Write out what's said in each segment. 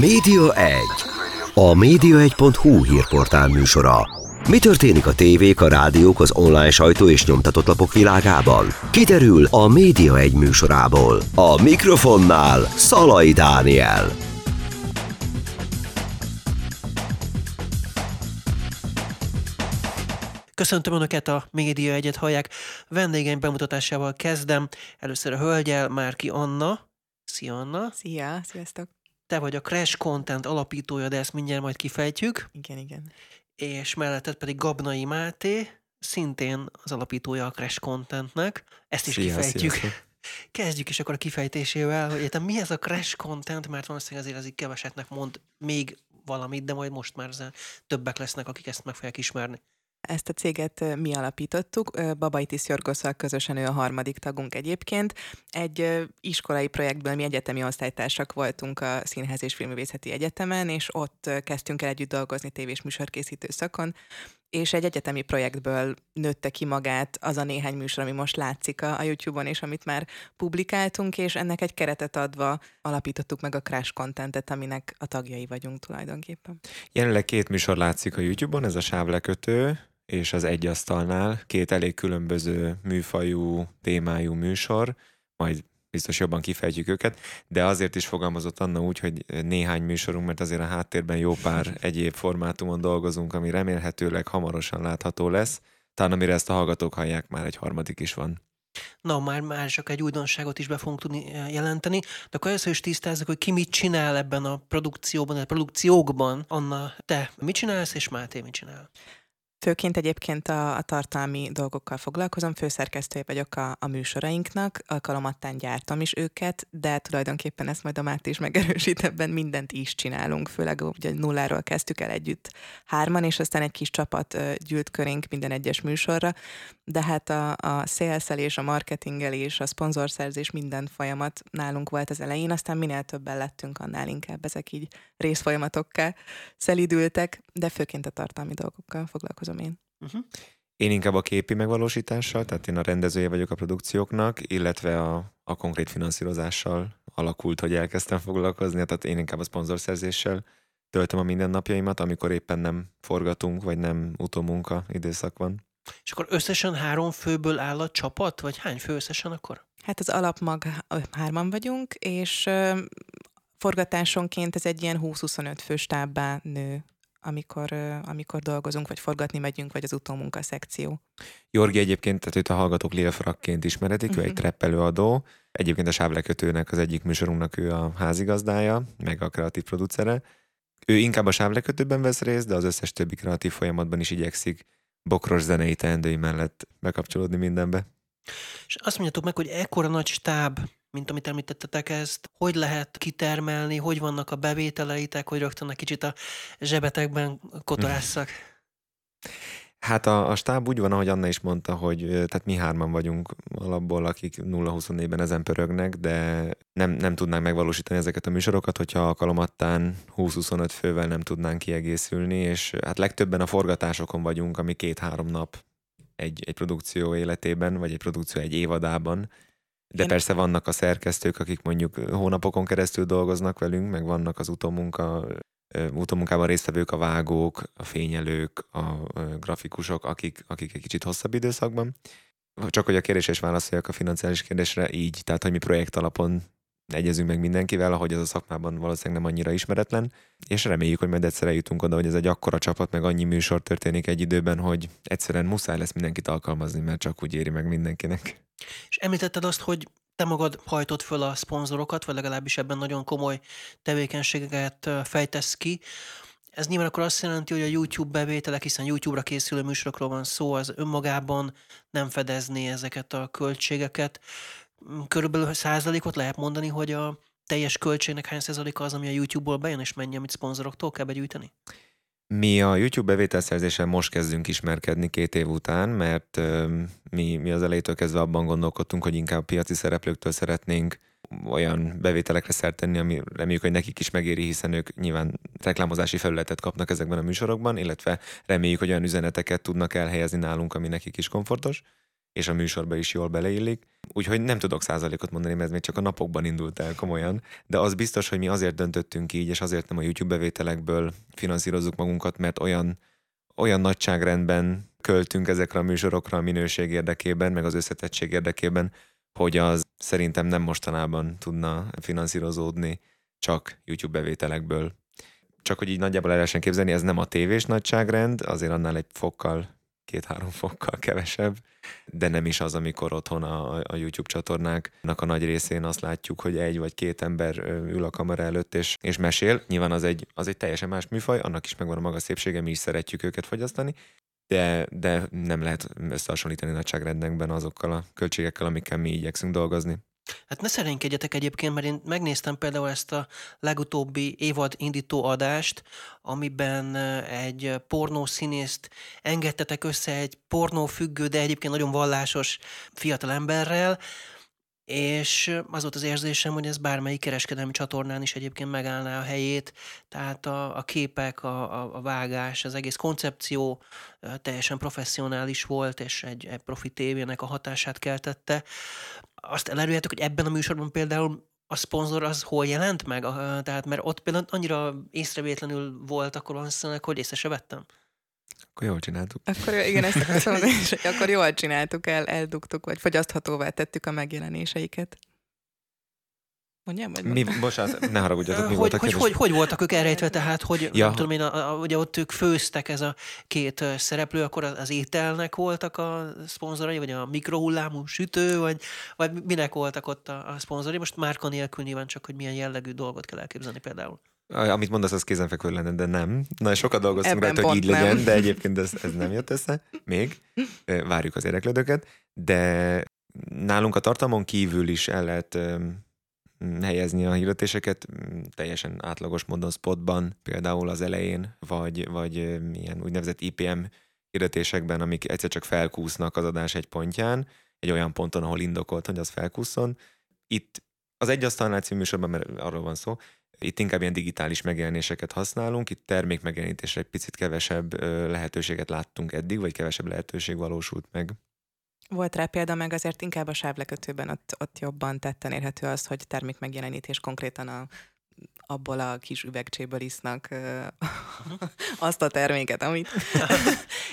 Média 1. A média1.hu hírportál műsora. Mi történik a tévék, a rádiók, az online sajtó és nyomtatott lapok világában? Kiderül a Média 1 műsorából. A mikrofonnál Szalai Dániel. Köszöntöm Önöket, a Média Egyet hallják. Vendégeim bemutatásával kezdem. Először a hölgyel, Márki Anna. Szia Anna. Szia, sziasztok. Te vagy a Crash Content alapítója, de ezt mindjárt majd kifejtjük. Igen, igen. És melletted pedig Gabnai Máté, szintén az alapítója a Crash Contentnek. Ezt is Szia, kifejtjük. sziasztok. Kezdjük is akkor a kifejtésével, hogy értem, mi ez a Crash Content, mert valószínűleg azért az így kevesetnek mond még valamit, de majd most már többek lesznek, akik ezt meg fogják ismerni. Ezt a céget mi alapítottuk, Babaitis Jorgosszal közösen ő a harmadik tagunk egyébként. Egy iskolai projektből mi egyetemi osztálytársak voltunk a Színház és Filmművészeti Egyetemen, és ott kezdtünk el együtt dolgozni tévés műsorkészítő szakon, és egy egyetemi projektből nőtte ki magát az a néhány műsor, ami most látszik a, a YouTube-on, és amit már publikáltunk, és ennek egy keretet adva alapítottuk meg a Crash Contentet, aminek a tagjai vagyunk tulajdonképpen. Jelenleg két műsor látszik a YouTube-on, ez a sávlekötő és az egy asztalnál. Két elég különböző műfajú, témájú műsor, majd biztos jobban kifejtjük őket, de azért is fogalmazott Anna úgy, hogy néhány műsorunk, mert azért a háttérben jó pár egyéb formátumon dolgozunk, ami remélhetőleg hamarosan látható lesz. Talán amire ezt a hallgatók hallják, már egy harmadik is van. Na, már, már csak egy újdonságot is be fogunk tudni eh, jelenteni, de akkor először is tisztázzuk, hogy ki mit csinál ebben a produkcióban, a produkciókban. Anna, te mit csinálsz, és Máté mit csinál? Főként egyébként a, a tartalmi dolgokkal foglalkozom, főszerkesztője vagyok a, a műsorainknak, alkalomattán gyártom is őket, de tulajdonképpen ezt majd a Máté is megerősít, ebben mindent is csinálunk, főleg ugye nulláról kezdtük el együtt hárman, és aztán egy kis csapat gyűlt körénk minden egyes műsorra, de hát a, a szélszelés, a marketingelés, a szponzorszerzés minden folyamat nálunk volt az elején, aztán minél többen lettünk, annál inkább ezek így részfolyamatokká szelidültek, de főként a tartalmi dolgokkal foglalkozom én. Uh-huh. Én inkább a képi megvalósítással, tehát én a rendezője vagyok a produkcióknak, illetve a, a konkrét finanszírozással alakult, hogy elkezdtem foglalkozni, tehát én inkább a szponzorszerzéssel töltöm a mindennapjaimat, amikor éppen nem forgatunk, vagy nem utómunka időszak van. És akkor összesen három főből áll a csapat, vagy hány fő összesen akkor? Hát az alapmag hárman vagyunk, és forgatásonként ez egy ilyen 20-25 fő stábbá nő, amikor, amikor dolgozunk, vagy forgatni megyünk, vagy az utómunka szekció. Jorgi egyébként, tehát őt a hallgatók Lil Frakként ismeretik, uh-huh. ő egy Mhm. treppelőadó, egyébként a sávlekötőnek az egyik műsorunknak ő a házigazdája, meg a kreatív producere. Ő inkább a sávlekötőben vesz részt, de az összes többi kreatív folyamatban is igyekszik bokros zenei teendői mellett bekapcsolódni mindenbe. És azt mondjátok meg, hogy ekkora nagy stáb, mint amit említettetek ezt, hogy lehet kitermelni, hogy vannak a bevételeitek, hogy rögtön egy kicsit a zsebetekben kotorásszak. Hát a, a stáb úgy van, ahogy Anna is mondta, hogy tehát mi hárman vagyunk alapból, akik 0-24-ben ezen pörögnek, de nem, nem tudnánk megvalósítani ezeket a műsorokat, hogyha alkalomattán 20-25 fővel nem tudnánk kiegészülni, és hát legtöbben a forgatásokon vagyunk, ami két-három nap egy, egy produkció életében, vagy egy produkció egy évadában. De Én- persze vannak a szerkesztők, akik mondjuk hónapokon keresztül dolgoznak velünk, meg vannak az utómunka utómunkában résztvevők, a vágók, a fényelők, a grafikusok, akik, akik egy kicsit hosszabb időszakban. Csak hogy a kérdésre is válaszoljak a financiális kérdésre, így, tehát hogy mi projekt alapon egyezünk meg mindenkivel, ahogy az a szakmában valószínűleg nem annyira ismeretlen, és reméljük, hogy majd egyszer eljutunk oda, hogy ez egy akkora csapat, meg annyi műsor történik egy időben, hogy egyszerűen muszáj lesz mindenkit alkalmazni, mert csak úgy éri meg mindenkinek. És említetted azt, hogy te magad hajtod föl a szponzorokat, vagy legalábbis ebben nagyon komoly tevékenységeket fejtesz ki. Ez nyilván akkor azt jelenti, hogy a YouTube bevételek, hiszen YouTube-ra készülő műsorokról van szó, az önmagában nem fedezné ezeket a költségeket. Mm, Körülbelül százalékot lehet mondani, hogy a teljes költségnek hány százaléka az, ami a YouTube-ból bejön, és mennyi, amit szponzoroktól kell begyűjteni? Mi a YouTube bevételszerzéssel most kezdünk ismerkedni két év után, mert mi, mi az elejétől kezdve abban gondolkodtunk, hogy inkább piaci szereplőktől szeretnénk olyan bevételekre szert tenni, ami reméljük, hogy nekik is megéri, hiszen ők nyilván reklámozási felületet kapnak ezekben a műsorokban, illetve reméljük, hogy olyan üzeneteket tudnak elhelyezni nálunk, ami nekik is komfortos. És a műsorba is jól beleillik. Úgyhogy nem tudok százalékot mondani, mert ez még csak a napokban indult el komolyan, de az biztos, hogy mi azért döntöttünk így, és azért nem a YouTube bevételekből finanszírozzuk magunkat, mert olyan, olyan nagyságrendben költünk ezekre a műsorokra a minőség érdekében, meg az összetettség érdekében, hogy az szerintem nem mostanában tudna finanszírozódni csak YouTube bevételekből. Csak hogy így nagyjából el lehessen képzelni, ez nem a tévés nagyságrend, azért annál egy fokkal két-három fokkal kevesebb, de nem is az, amikor otthon a, a YouTube csatornáknak a nagy részén azt látjuk, hogy egy vagy két ember ül a kamera előtt és, és mesél. Nyilván az egy, az egy teljesen más műfaj, annak is megvan a maga szépsége, mi is szeretjük őket fogyasztani, de, de nem lehet összehasonlítani nagyságrendekben azokkal a költségekkel, amikkel mi igyekszünk dolgozni. Hát ne szerénykedjetek egyébként, mert én megnéztem például ezt a legutóbbi évad indító adást, amiben egy pornószínészt engedtetek össze egy pornófüggő, de egyébként nagyon vallásos fiatal emberrel, és az volt az érzésem, hogy ez bármelyik kereskedelmi csatornán is egyébként megállná a helyét, tehát a, a képek, a, a, a vágás, az egész koncepció teljesen professzionális volt, és egy, egy profi tévének a hatását keltette azt eláruljátok, hogy ebben a műsorban például a szponzor az hol jelent meg? Tehát, mert ott például annyira észrevétlenül volt akkor valószínűleg, hogy észre se vettem. Akkor jól csináltuk. Akkor igen, ezt akartam mondani, és akkor jól csináltuk, el, eldugtuk, vagy fogyaszthatóvá tettük a megjelenéseiket. Mondjam, vagy mi, bocsánat, ne haragudjatok, mi hogy, voltak hogy, hogy, hogy, voltak ők elrejtve, tehát, hogy ja. tudom én, a, a, ugye ott ők főztek ez a két szereplő, akkor az, az ételnek voltak a szponzorai, vagy a mikrohullámú sütő, vagy, vagy minek voltak ott a, a szponzorai? Most márka nélkül nyilván csak, hogy milyen jellegű dolgot kell elképzelni például. Amit mondasz, az kézenfekvő lenne, de nem. Na, sokat dolgoztunk rajta, hogy így nem. legyen, de egyébként ez, ez nem jött össze. Még. Várjuk az érdeklődőket. De nálunk a tartalmon kívül is el lehet helyezni a hirdetéseket teljesen átlagos módon spotban, például az elején, vagy, vagy ilyen úgynevezett IPM hirdetésekben, amik egyszer csak felkúsznak az adás egy pontján, egy olyan ponton, ahol indokolt, hogy az felkúszon. Itt az egy asztalnál című műsorban, mert arról van szó, itt inkább ilyen digitális megjelenéseket használunk, itt termék megjelenítésre egy picit kevesebb lehetőséget láttunk eddig, vagy kevesebb lehetőség valósult meg. Volt rá példa, meg azért inkább a sávlekötőben ott, ott jobban tetten érhető az, hogy termék megjelenítés konkrétan a, abból a kis üvegcséből isznak azt a terméket, amit...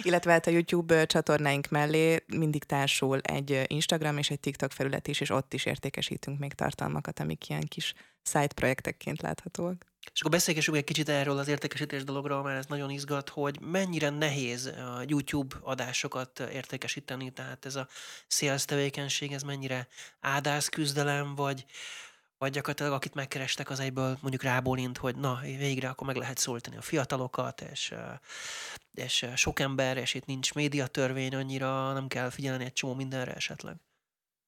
Illetve hát a YouTube csatornáink mellé mindig társul egy Instagram és egy TikTok felület is, és ott is értékesítünk még tartalmakat, amik ilyen kis side projektekként láthatóak. És akkor beszélgessünk egy kicsit erről az értékesítés dologról, mert ez nagyon izgat, hogy mennyire nehéz a YouTube adásokat értékesíteni, tehát ez a sales tevékenység, ez mennyire ádász küzdelem, vagy, vagy gyakorlatilag akit megkerestek, az egyből mondjuk rábólint, hogy na, végre akkor meg lehet szólítani a fiatalokat, és, és sok ember, és itt nincs médiatörvény annyira, nem kell figyelni egy csomó mindenre esetleg.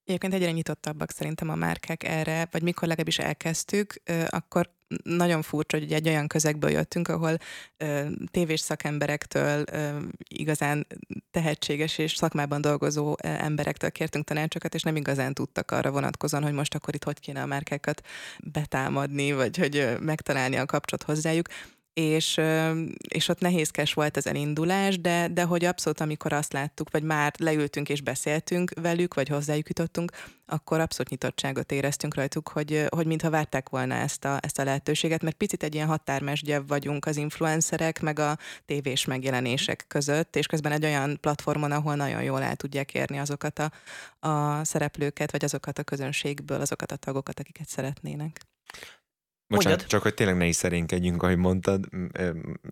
Egyébként egyre nyitottabbak szerintem a márkák erre, vagy mikor legalábbis elkezdtük, akkor nagyon furcsa, hogy egy olyan közegből jöttünk, ahol ö, tévés szakemberektől, ö, igazán tehetséges és szakmában dolgozó emberektől kértünk tanácsokat, és nem igazán tudtak arra vonatkozóan, hogy most akkor itt hogy kéne a márkákat betámadni, vagy hogy ö, megtalálni a kapcsot hozzájuk és, és ott nehézkes volt az elindulás, de, de hogy abszolút, amikor azt láttuk, vagy már leültünk és beszéltünk velük, vagy hozzájuk jutottunk, akkor abszolút nyitottságot éreztünk rajtuk, hogy, hogy mintha várták volna ezt a, ezt a lehetőséget, mert picit egy ilyen határmesdje vagyunk az influencerek, meg a tévés megjelenések között, és közben egy olyan platformon, ahol nagyon jól el tudják érni azokat a, a szereplőket, vagy azokat a közönségből, azokat a tagokat, akiket szeretnének. Bocsánat, Mondjad. csak hogy tényleg ne is szerénkedjünk, ahogy mondtad.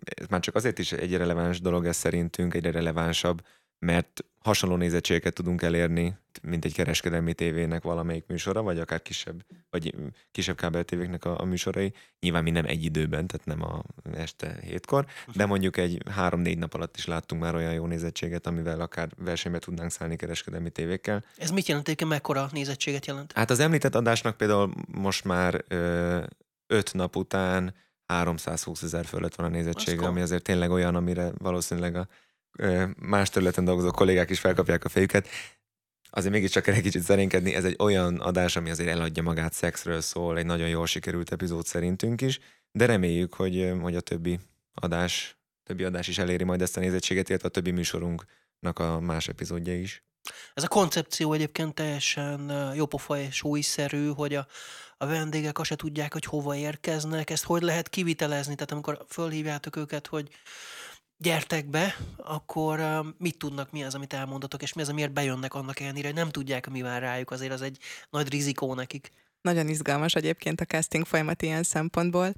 Ez már csak azért is egy releváns dolog ez szerintünk, egy relevánsabb, mert hasonló nézettségeket tudunk elérni, mint egy kereskedelmi tévének valamelyik műsora, vagy akár kisebb, vagy kisebb kábel tévéknek a, a műsorai. Nyilván mi nem egy időben, tehát nem a este hétkor, de mondjuk egy három-négy nap alatt is láttunk már olyan jó nézettséget, amivel akár versenybe tudnánk szállni kereskedelmi tévékkel. Ez mit jelent egyébként, mekkora nézettséget jelent? Hát az említett adásnak például most már ö, öt nap után 320 ezer fölött van a nézettsége, ami azért tényleg olyan, amire valószínűleg a más területen dolgozó kollégák is felkapják a fejüket. Azért mégiscsak kell egy kicsit szerénkedni, ez egy olyan adás, ami azért eladja magát, szexről szól, egy nagyon jól sikerült epizód szerintünk is, de reméljük, hogy, hogy a többi adás, többi adás is eléri majd ezt a nézettséget, illetve a többi műsorunknak a más epizódja is. Ez a koncepció egyébként teljesen jópofa és újszerű, hogy a, a vendégek azt se tudják, hogy hova érkeznek, ezt hogy lehet kivitelezni, tehát amikor fölhívjátok őket, hogy gyertek be, akkor mit tudnak, mi az, amit elmondatok, és mi az, amiért bejönnek annak ellenére, hogy nem tudják, mi vár rájuk, azért az egy nagy rizikó nekik. Nagyon izgalmas egyébként a casting folyamat ilyen szempontból,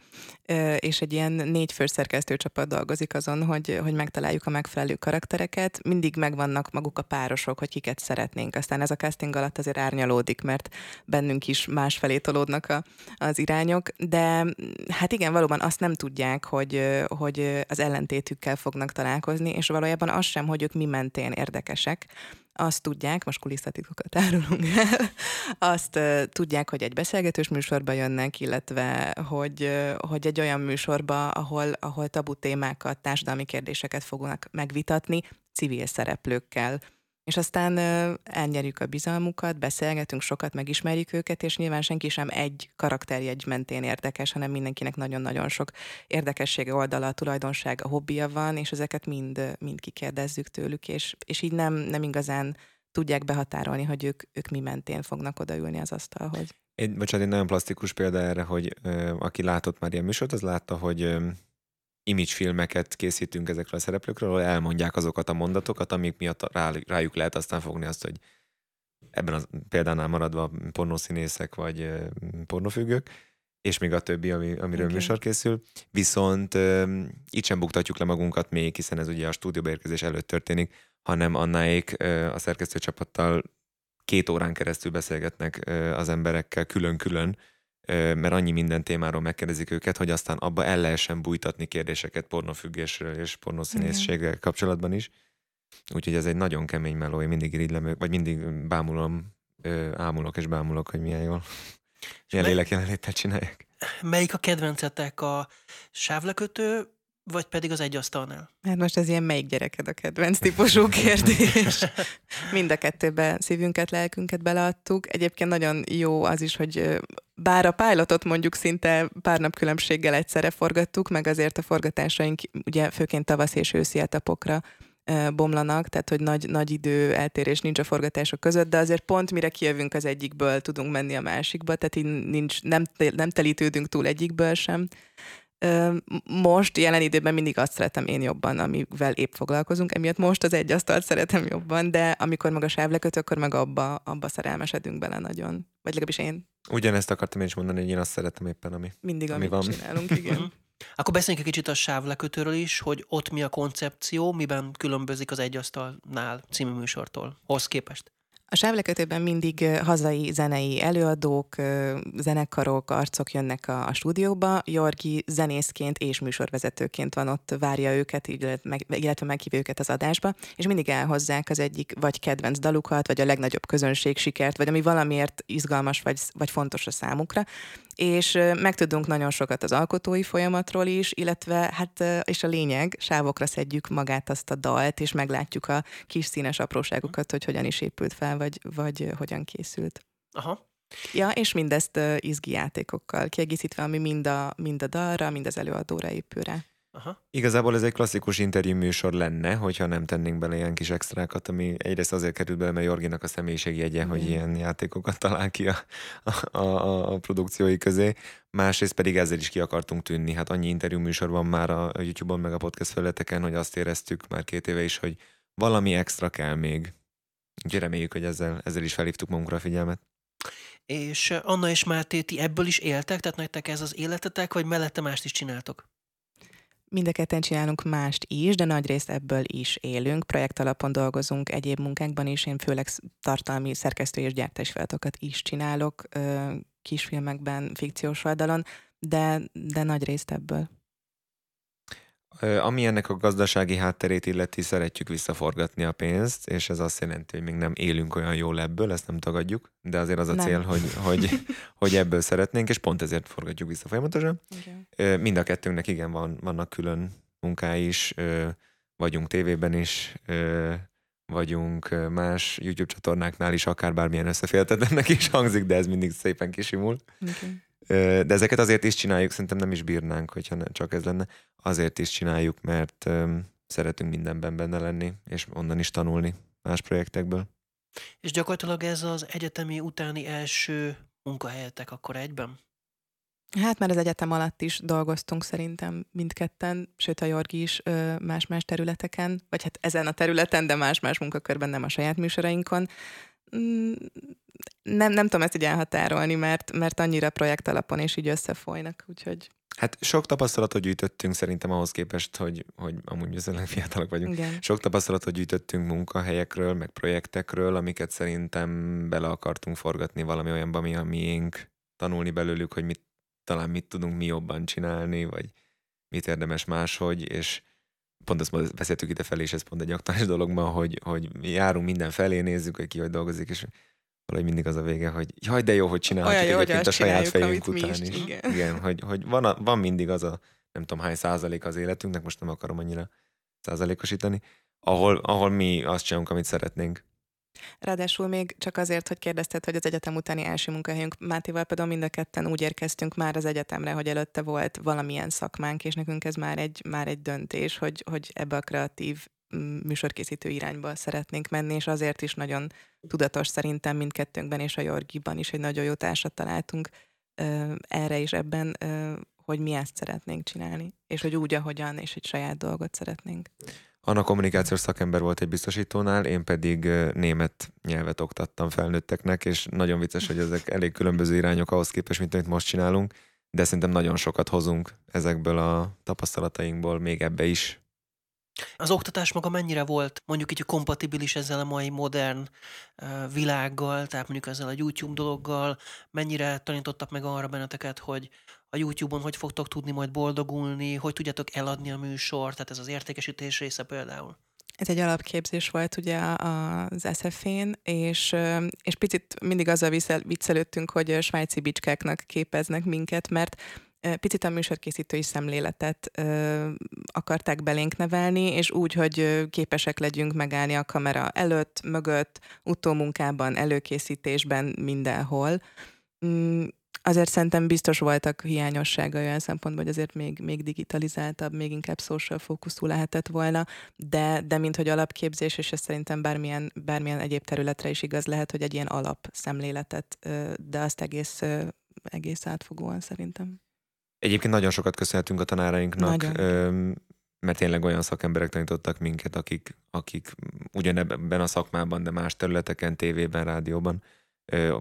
és egy ilyen négy fős szerkesztőcsapat dolgozik azon, hogy, hogy megtaláljuk a megfelelő karaktereket. Mindig megvannak maguk a párosok, hogy kiket szeretnénk. Aztán ez a casting alatt azért árnyalódik, mert bennünk is másfelé tolódnak a, az irányok, de hát igen, valóban azt nem tudják, hogy, hogy az ellentétükkel fognak találkozni, és valójában az sem, hogy ők mi mentén érdekesek, azt tudják, most kulisszatitkokat árulunk el, azt uh, tudják, hogy egy beszélgetős műsorba jönnek, illetve hogy, uh, hogy egy olyan műsorba, ahol, ahol tabu témákat, társadalmi kérdéseket fognak megvitatni civil szereplőkkel és aztán elnyerjük a bizalmukat, beszélgetünk sokat, megismerjük őket, és nyilván senki sem egy karakterjegy mentén érdekes, hanem mindenkinek nagyon-nagyon sok érdekessége oldala, tulajdonság, a hobbija van, és ezeket mind, mind kikérdezzük tőlük, és, és így nem, nem igazán tudják behatárolni, hogy ők, ők mi mentén fognak odaülni az asztalhoz. Egy, bocsánat, egy nagyon plastikus példa erre, hogy ö, aki látott már ilyen műsort, az látta, hogy ö, image filmeket készítünk ezekről a szereplőkről, ahol elmondják azokat a mondatokat, amik miatt rá, rájuk lehet aztán fogni azt, hogy ebben a példánál maradva pornószínészek vagy pornofüggők, és még a többi, ami, amiről okay. műsor készül. Viszont uh, itt sem buktatjuk le magunkat még, hiszen ez ugye a stúdióba érkezés előtt történik, hanem annáék uh, a szerkesztőcsapattal két órán keresztül beszélgetnek uh, az emberekkel külön-külön, mert annyi minden témáról megkérdezik őket, hogy aztán abba el lehessen bújtatni kérdéseket pornofüggésről és pornoszínészséggel kapcsolatban is. Úgyhogy ez egy nagyon kemény meló, én mindig irigylem, vagy mindig bámulom, ámulok és bámulok, hogy milyen jól, milyen lélekjelenléttel csinálják. Melyik a kedvencetek, a sávlekötő vagy pedig az egy asztalnál? Hát most ez ilyen melyik gyereked a kedvenc típusú kérdés. Mind a kettőbe szívünket, lelkünket beleadtuk. Egyébként nagyon jó az is, hogy bár a pilotot mondjuk szinte pár nap különbséggel egyszerre forgattuk, meg azért a forgatásaink ugye főként tavasz és őszi etapokra bomlanak, tehát hogy nagy, nagy idő eltérés nincs a forgatások között, de azért pont mire kijövünk az egyikből, tudunk menni a másikba, tehát így nincs, nem, nem telítődünk túl egyikből sem most jelen időben mindig azt szeretem én jobban, amivel épp foglalkozunk, emiatt most az egy asztalt szeretem jobban, de amikor meg a sávleköt, akkor meg abba, abba szerelmesedünk bele nagyon. Vagy legalábbis én. Ugyanezt akartam én is mondani, hogy én azt szeretem éppen, ami, Mindig, ami amit van. csinálunk, igen. Mhm. Akkor beszéljünk egy kicsit a sávlekötőről is, hogy ott mi a koncepció, miben különbözik az Egy Asztalnál című műsortól, hoz képest. A sávlekötőben mindig hazai zenei előadók, zenekarok, arcok jönnek a, stúdióba. Jorgi zenészként és műsorvezetőként van ott, várja őket, illetve meghívja őket az adásba, és mindig elhozzák az egyik vagy kedvenc dalukat, vagy a legnagyobb közönség sikert, vagy ami valamiért izgalmas vagy, vagy fontos a számukra és megtudunk nagyon sokat az alkotói folyamatról is, illetve hát, és a lényeg, sávokra szedjük magát azt a dalt, és meglátjuk a kis színes apróságokat, hogy hogyan is épült fel, vagy, vagy hogyan készült. Aha. Ja, és mindezt izgi játékokkal kiegészítve, ami mind a, mind a dalra, mind az előadóra épül rá. Aha. Igazából ez egy klasszikus interjú műsor lenne, hogyha nem tennénk bele ilyen kis extrákat, ami egyrészt azért került bele, mert Jorginak a személyiségjegye, mm. hogy ilyen játékokat talál ki a, a, a, a produkciói közé. Másrészt pedig ezzel is ki akartunk tűnni. Hát annyi interjú műsor van már a YouTube-on, meg a podcast felületeken, hogy azt éreztük már két éve is, hogy valami extra kell még. Úgyhogy reméljük, hogy ezzel, ezzel is felhívtuk magunkra a figyelmet. És Anna és Máté, ti ebből is éltek? Tehát nektek ez az életetek, vagy mellette mást is csináltok? Mind a ketten csinálunk mást is, de nagy részt ebből is élünk. Projekt alapon dolgozunk egyéb munkákban is, én főleg tartalmi szerkesztő és gyártásfelatokat is csinálok kisfilmekben, fikciós oldalon, de, de nagy részt ebből. Ami ennek a gazdasági hátterét illeti, szeretjük visszaforgatni a pénzt, és ez azt jelenti, hogy még nem élünk olyan jól ebből, ezt nem tagadjuk, de azért az a nem. cél, hogy, hogy, hogy ebből szeretnénk, és pont ezért forgatjuk vissza folyamatosan. Igen. Mind a kettőnknek igen, van, vannak külön munkái is, vagyunk tévében is, vagyunk más YouTube csatornáknál is, akár bármilyen összeférhetetlennek is hangzik, de ez mindig szépen kisimul. Okay. De ezeket azért is csináljuk, szerintem nem is bírnánk, hogyha csak ez lenne. Azért is csináljuk, mert szeretünk mindenben benne lenni, és onnan is tanulni más projektekből. És gyakorlatilag ez az egyetemi utáni első munkahelyetek akkor egyben? Hát már az egyetem alatt is dolgoztunk szerintem mindketten, sőt a Jorgi is más-más területeken, vagy hát ezen a területen, de más-más munkakörben, nem a saját műsorainkon. Mm, nem, nem tudom ezt így elhatárolni, mert, mert annyira projekt alapon és így összefolynak, úgyhogy... Hát sok tapasztalatot gyűjtöttünk szerintem ahhoz képest, hogy, hogy amúgy viszonylag fiatalok vagyunk. Igen. Sok tapasztalatot gyűjtöttünk munkahelyekről, meg projektekről, amiket szerintem bele akartunk forgatni valami olyanba, ami a miénk, tanulni belőlük, hogy mit, talán mit tudunk mi jobban csinálni, vagy mit érdemes máshogy, és pont ezt beszéltük ide felé, és ez pont egy aktuális dolog ma, hogy, hogy járunk minden felé, nézzük, hogy ki hogy dolgozik, és valahogy mindig az a vége, hogy jaj, de jó, hogy csinálhatjuk Olyan egyébként hogy a saját fejünk mi után is, is. igen. igen hogy, hogy van, a, van mindig az a nem tudom hány százalék az életünknek, most nem akarom annyira százalékosítani, ahol, ahol mi azt csinálunk, amit szeretnénk. Ráadásul még csak azért, hogy kérdezted, hogy az egyetem utáni első munkahelyünk, Mátéval például mind a ketten úgy érkeztünk már az egyetemre, hogy előtte volt valamilyen szakmánk, és nekünk ez már egy, már egy döntés, hogy, hogy ebbe a kreatív mm, műsorkészítő irányba szeretnénk menni, és azért is nagyon tudatos szerintem mindkettőnkben és a Jorgiban is egy nagyon jó társat találtunk erre is ebben, hogy mi ezt szeretnénk csinálni, és hogy úgy, ahogyan, és egy saját dolgot szeretnénk. Anna kommunikációs szakember volt egy biztosítónál, én pedig német nyelvet oktattam felnőtteknek, és nagyon vicces, hogy ezek elég különböző irányok ahhoz képest, mint amit most csinálunk, de szerintem nagyon sokat hozunk ezekből a tapasztalatainkból még ebbe is. Az oktatás maga mennyire volt mondjuk így kompatibilis ezzel a mai modern világgal, tehát mondjuk ezzel a YouTube dologgal, mennyire tanítottak meg arra benneteket, hogy a YouTube-on hogy fogtok tudni majd boldogulni, hogy tudjátok eladni a műsort, tehát ez az értékesítés része például. Ez egy alapképzés volt ugye az SF-én, és, és picit mindig azzal viccelődtünk, hogy svájci bicskáknak képeznek minket, mert picit a műsorkészítői szemléletet ö, akarták belénk nevelni, és úgy, hogy képesek legyünk megállni a kamera előtt, mögött, utómunkában, előkészítésben, mindenhol. Azért szerintem biztos voltak hiányossága olyan szempontból, hogy azért még, még digitalizáltabb, még inkább social fókuszú lehetett volna, de, de mint hogy alapképzés, és ez szerintem bármilyen, bármilyen egyéb területre is igaz lehet, hogy egy ilyen alapszemléletet, ö, de azt egész, egész átfogóan szerintem. Egyébként nagyon sokat köszönhetünk a tanárainknak, Nagyon. mert tényleg olyan szakemberek tanítottak minket, akik, akik ugyanebben a szakmában, de más területeken, tévében, rádióban, ö,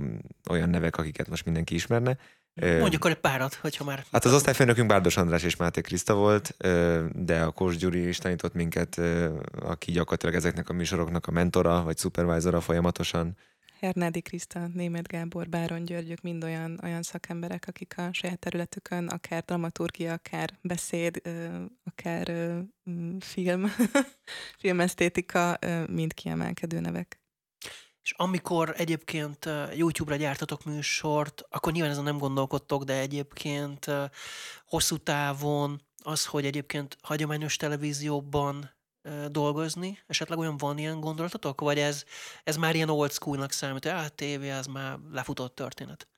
olyan nevek, akiket most mindenki ismerne. Mondjuk akkor egy párat, hogyha már... Hát az osztályfőnökünk Bárdos András és Máté Kriszta volt, ö, de a Kós Gyuri is tanított minket, ö, aki gyakorlatilag ezeknek a műsoroknak a mentora, vagy supervisora folyamatosan. Hernádi Kriszta, Német Gábor, Báron Györgyök mind olyan, olyan szakemberek, akik a saját területükön akár dramaturgia, akár beszéd, akár film, filmesztétika, mind kiemelkedő nevek. És amikor egyébként YouTube-ra gyártatok műsort, akkor nyilván ezen nem gondolkodtok, de egyébként hosszú távon az, hogy egyébként hagyományos televízióban dolgozni, esetleg olyan van ilyen gondolatotok? Vagy ez, ez már ilyen old schoolnak számít, hogy hát tévé, az már lefutott történet?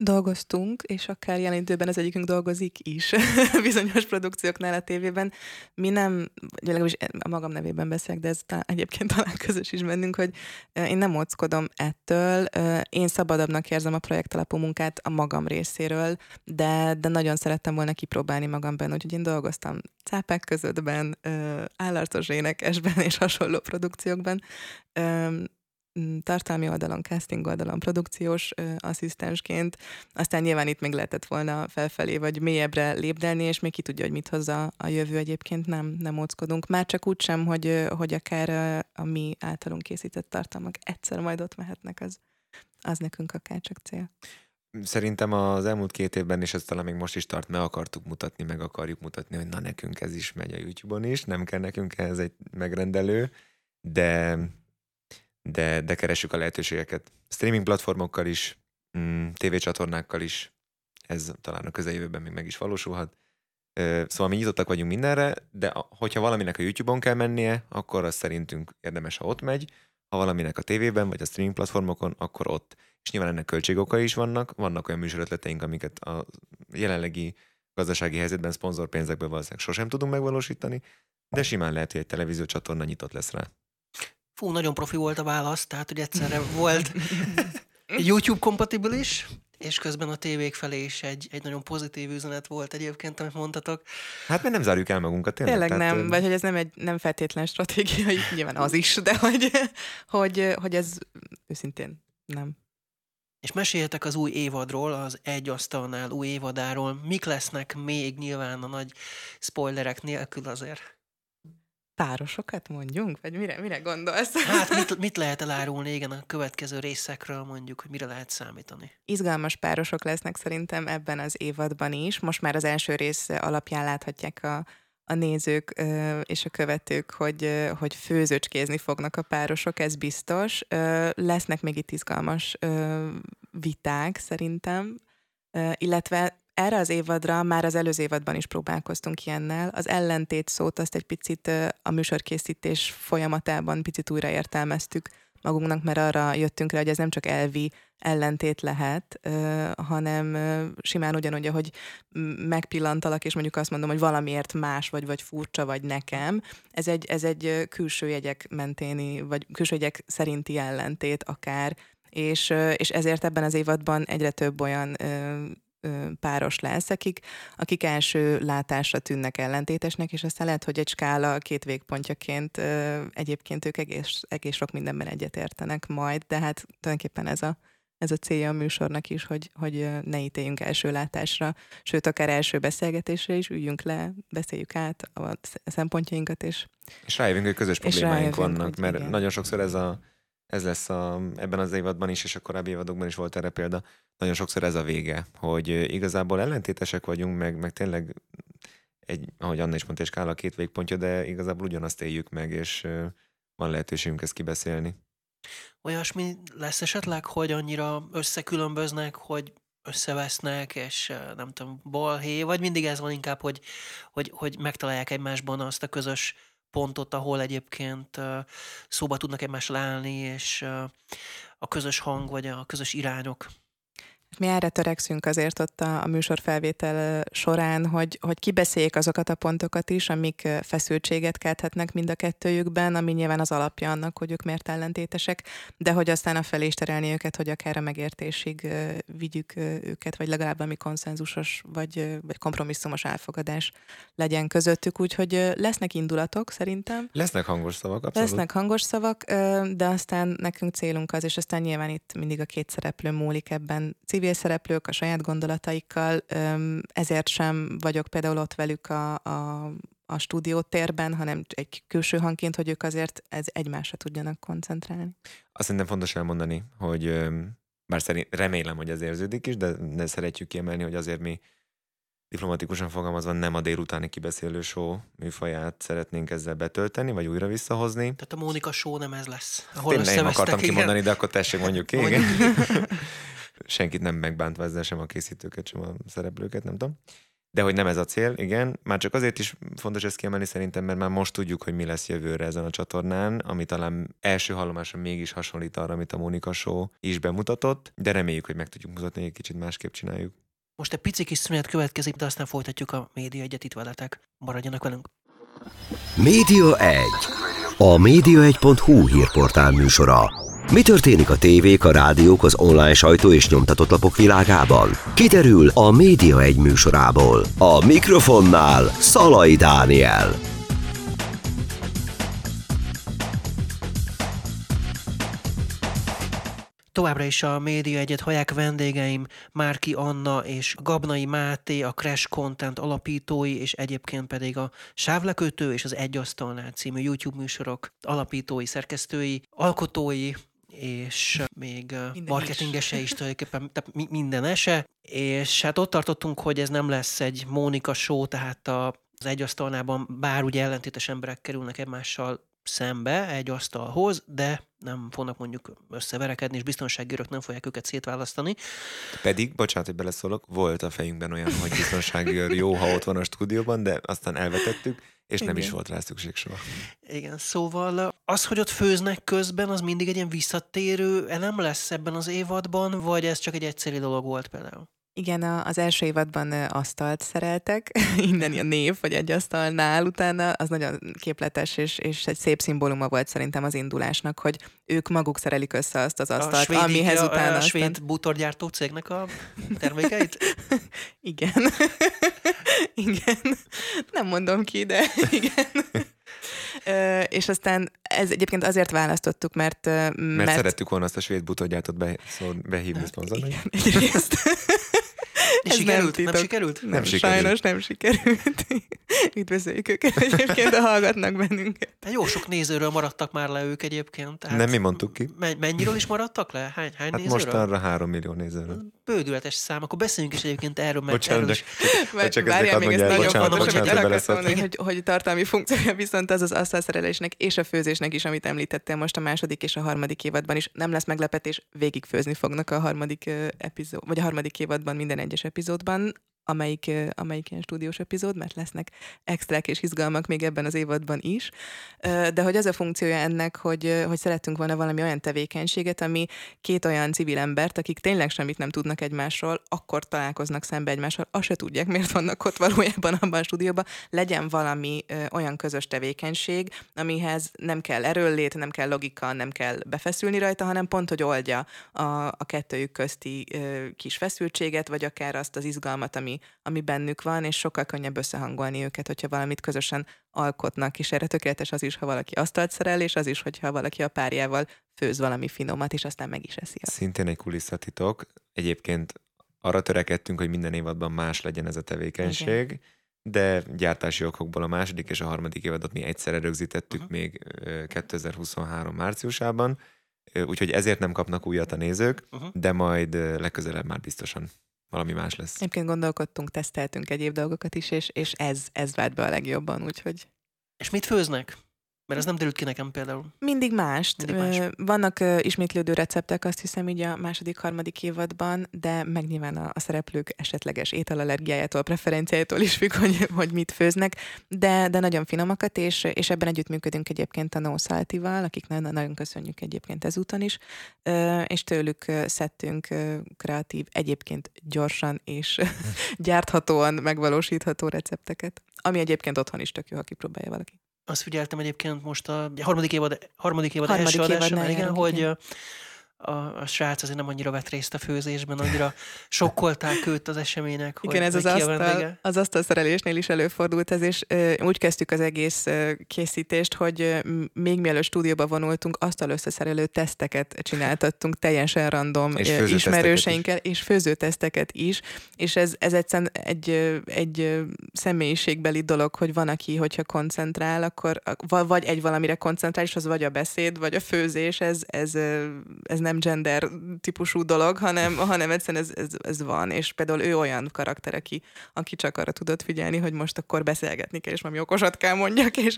Dolgoztunk, és akár jelen időben az egyikünk dolgozik is bizonyos produkcióknál a tévében. Mi nem, vagy legalábbis a magam nevében beszélek, de ez talán, egyébként talán közös is bennünk, hogy én nem óckodom ettől. Én szabadabbnak érzem a projekt alapú munkát a magam részéről, de, de nagyon szerettem volna kipróbálni magamban, úgyhogy én dolgoztam cápák közöttben, állarcos énekesben és hasonló produkciókban. Mm, tartalmi oldalon, casting oldalon, produkciós asszisztensként, aztán nyilván itt még lehetett volna felfelé vagy mélyebbre lépdelni, és még ki tudja, hogy mit hozza a jövő egyébként, nem, nem óckodunk. Már csak úgy sem, hogy, hogy akár a mi általunk készített tartalmak egyszer majd ott mehetnek, az, az nekünk akár csak cél. Szerintem az elmúlt két évben, és ez talán még most is tart, meg akartuk mutatni, meg akarjuk mutatni, hogy na nekünk ez is megy a YouTube-on is, nem kell nekünk ehhez egy megrendelő, de, de, de keressük a lehetőségeket. Streaming platformokkal is, mm, tévécsatornákkal is, ez talán a közeljövőben még meg is valósulhat. Szóval mi nyitottak vagyunk mindenre, de hogyha valaminek a YouTube-on kell mennie, akkor az szerintünk érdemes, ha ott megy, ha valaminek a tévében vagy a streaming platformokon, akkor ott. És nyilván ennek költségokai is vannak, vannak olyan műsorötleteink, amiket a jelenlegi gazdasági helyzetben szponzorpénzekből valószínűleg sosem tudunk megvalósítani, de simán lehet, hogy egy televízió csatorna nyitott lesz rá. Fú, nagyon profi volt a válasz, tehát hogy egyszerre volt YouTube kompatibilis, és közben a tévék felé is egy, egy nagyon pozitív üzenet volt egyébként, amit mondtatok. Hát mert nem zárjuk el magunkat, tényleg. Tényleg Tehát, nem, vagy hogy ez nem egy nem feltétlen stratégiai, nyilván az is, de hogy, hogy, hogy ez őszintén nem. És meséljetek az új évadról, az Egy Asztalnál új évadáról. Mik lesznek még nyilván a nagy spoilerek nélkül azért? Párosokat mondjunk? Vagy mire, mire gondolsz? Hát mit, mit lehet elárulni igen a következő részekről mondjuk, hogy mire lehet számítani? Izgalmas párosok lesznek szerintem ebben az évadban is. Most már az első rész alapján láthatják a, a nézők ö, és a követők, hogy, ö, hogy főzőcskézni fognak a párosok, ez biztos. Ö, Lesznek még itt izgalmas viták szerintem, illetve erre az évadra már az előző évadban is próbálkoztunk ilyennel. Az ellentét szót azt egy picit a műsorkészítés folyamatában picit újra értelmeztük magunknak, mert arra jöttünk rá, hogy ez nem csak elvi ellentét lehet, hanem simán ugyanúgy, ahogy megpillantalak, és mondjuk azt mondom, hogy valamiért más vagy, vagy furcsa vagy nekem, ez egy, ez egy külső jegyek menténi, vagy külső jegyek szerinti ellentét akár, és, és ezért ebben az évadban egyre több olyan páros lesz, akik, akik első látásra tűnnek ellentétesnek, és aztán lehet, hogy egy skála két végpontjaként egyébként ők egész, egész sok mindenben egyetértenek majd, de hát tulajdonképpen ez a, ez a célja a műsornak is, hogy, hogy ne ítéljünk első látásra, sőt, akár első beszélgetésre is üljünk le, beszéljük át a szempontjainkat, és És rájövünk, hogy közös problémáink vannak, mert igen. nagyon sokszor ez a ez lesz a, ebben az évadban is, és a korábbi évadokban is volt erre példa, nagyon sokszor ez a vége, hogy igazából ellentétesek vagyunk, meg, meg tényleg egy, ahogy Anna is mondta, egy skála két végpontja, de igazából ugyanazt éljük meg, és van lehetőségünk ezt kibeszélni. Olyasmi lesz esetleg, hogy annyira összekülönböznek, hogy összevesznek, és nem tudom, balhé, vagy mindig ez van inkább, hogy, hogy, hogy megtalálják egymásban azt a közös pontot, ahol egyébként szóba tudnak egymással állni, és a közös hang, vagy a közös irányok. Mi erre törekszünk azért ott a, a műsor felvétel során, hogy, hogy kibeszéljék azokat a pontokat is, amik feszültséget kelthetnek mind a kettőjükben, ami nyilván az alapja annak, hogy ők miért ellentétesek, de hogy aztán a felé is terelni őket, hogy akár a megértésig vigyük őket, vagy legalább ami konszenzusos, vagy, vagy kompromisszumos elfogadás legyen közöttük, úgyhogy lesznek indulatok szerintem, Lesznek hangos szavak, abszolút. Lesznek hangos szavak, de aztán nekünk célunk az, és aztán nyilván itt mindig a két szereplő múlik ebben, civil szereplők a saját gondolataikkal, ezért sem vagyok például ott velük a, a, a stúdiótérben, hanem egy külső hangként, hogy ők azért ez egymásra tudjanak koncentrálni. Azt szerintem fontos elmondani, hogy bár szerint, remélem, hogy ez érződik is, de, de szeretjük kiemelni, hogy azért mi diplomatikusan fogalmazva nem a délutáni kibeszélő show műfaját szeretnénk ezzel betölteni, vagy újra visszahozni. Tehát a Mónika show nem ez lesz. Ahol Tényleg nem összevesztek, akartam igen. kimondani, de akkor tessék mondjuk ki. Mondjuk. Igen. Senkit nem megbántva ezzel sem a készítőket, sem a szereplőket, nem tudom. De hogy nem ez a cél, igen. Már csak azért is fontos ezt kiemelni szerintem, mert már most tudjuk, hogy mi lesz jövőre ezen a csatornán, ami talán első hallomásra mégis hasonlít arra, amit a Mónika Show is bemutatott, de reméljük, hogy meg tudjuk mutatni, hogy egy kicsit másképp csináljuk. Most egy pici kis szünet következik, de aztán folytatjuk a média egyet itt veletek. Maradjanak velünk. Média 1. A média1.hu hírportál műsora. Mi történik a tévék, a rádiók, az online sajtó és nyomtatott lapok világában? Kiderül a Média 1 műsorából. A mikrofonnál Szalai Dániel. Továbbra is a Média Egyet hallják vendégeim Márki Anna és Gabnai Máté, a Crash Content alapítói, és egyébként pedig a Sávlekötő és az Egy Asztalnál című YouTube műsorok alapítói, szerkesztői, alkotói, és még Minden marketingese is tulajdonképpen, tehát mi- minden ese. És hát ott tartottunk, hogy ez nem lesz egy Mónika show, tehát a, az egy asztalnában bár ugye ellentétes emberek kerülnek egymással szembe egy asztalhoz, de nem fognak mondjuk összeverekedni, és biztonsági örök nem fogják őket szétválasztani. Pedig, bocsánat, hogy beleszólok, volt a fejünkben olyan, hogy biztonsági őr jó, ha ott van a stúdióban, de aztán elvetettük, és nem Igen. is volt rá szükség soha. Igen, szóval az, hogy ott főznek közben, az mindig egy ilyen visszatérő elem lesz ebben az évadban, vagy ez csak egy egyszerű dolog volt például? Igen, a, az első évadban asztalt szereltek, innen a név, vagy egy asztalnál utána, az nagyon képletes, és, és egy szép szimbóluma volt szerintem az indulásnak, hogy ők maguk szerelik össze azt az asztalt, a svéd, amihez a, utána... A svéd aztán... bútorgyártó cégnek a termékeit? igen. igen. Nem mondom ki, de igen. Ö, és aztán ez egyébként azért választottuk, mert... Mert, mert szerettük volna azt a svéd butorgyártót be, szó, behívni szponzornak. Egyrészt. Ez sikerült? Nem, nem sikerült? Nem, nem sikerült. Sajnos nem sikerült. Üdvözöljük őket egyébként, de hallgatnak bennünket. De jó sok nézőről maradtak már le ők egyébként. Tehát nem mi mondtuk ki. Mennyiről is maradtak le? Hány, hány hát nézőről? mostanra három millió nézőről. Bődületes szám. Akkor beszéljünk is egyébként erről, mert bocsánat, erről is... Csak, csak Várjál, még ez nagyon bocsánat, fontos, amit el akartam mondani, hogy, hogy tartalmi funkciója viszont az az asztalszerelésnek és a főzésnek is, amit említettél most a második és a harmadik évadban is. Nem lesz meglepetés, végig főzni fognak a harmadik epizód, vagy a harmadik évadban minden egyes epizódban amelyik, amelyik ilyen stúdiós epizód, mert lesznek extrák és izgalmak még ebben az évadban is. De hogy az a funkciója ennek, hogy, hogy szerettünk volna valami olyan tevékenységet, ami két olyan civil embert, akik tényleg semmit nem tudnak egymásról, akkor találkoznak szembe egymással, azt se tudják, miért vannak ott valójában abban a stúdióban, legyen valami olyan közös tevékenység, amihez nem kell erőllét, nem kell logika, nem kell befeszülni rajta, hanem pont, hogy oldja a, a kettőjük közti kis feszültséget, vagy akár azt az izgalmat, ami ami, bennük van, és sokkal könnyebb összehangolni őket, hogyha valamit közösen alkotnak, és erre tökéletes az is, ha valaki asztalt szerel, és az is, hogyha valaki a párjával főz valami finomat, és aztán meg is eszi. Azt. Szintén egy kulisszatitok. Egyébként arra törekedtünk, hogy minden évadban más legyen ez a tevékenység, Igen. de gyártási okokból a második és a harmadik évadot mi egyszerre rögzítettük uh-huh. még 2023 márciusában, úgyhogy ezért nem kapnak újat a nézők, uh-huh. de majd legközelebb már biztosan valami más lesz. Egyébként gondolkodtunk, teszteltünk egyéb dolgokat is, és, és ez, ez vált be a legjobban, úgyhogy... És mit főznek? Mert ez nem derült ki nekem például. Mindig mást. Mindig más. Vannak ismétlődő receptek, azt hiszem így a második, harmadik évadban, de meg nyilván a, a szereplők esetleges ételallergiájától, preferenciájától is függ, hogy, hogy mit főznek, de, de nagyon finomakat, és, és ebben együttműködünk egyébként a No Salty-val, akik nagyon, nagyon köszönjük egyébként ezúton is, és tőlük szedtünk kreatív, egyébként gyorsan és gyárthatóan megvalósítható recepteket, ami egyébként otthon is tök jó, ha kipróbálja valaki azt figyeltem egyébként most a harmadik évad, harmadik évad harmadik első adásban, igen, hogy igen a, a srác azért nem annyira vett részt a főzésben, annyira sokkolták őt az események. Igen, hogy, ez az asztal, az asztalszerelésnél is előfordult ez, és ö, úgy kezdtük az egész ö, készítést, hogy ö, még mielőtt stúdióba vonultunk, asztal összeszerelő teszteket csináltattunk teljesen random és ö, ismerőseinkkel, és főzőteszteket is, és ez, ez egyszerűen egy, egy személyiségbeli dolog, hogy van, aki, hogyha koncentrál, akkor vagy egy valamire koncentrál, és az vagy a beszéd, vagy a főzés, ez, ez, ez nem gender típusú dolog, hanem, hanem egyszerűen ez, ez, ez van, és például ő olyan karakter, aki, aki csak arra tudott figyelni, hogy most akkor beszélgetni kell, és valami okosat kell mondjak, és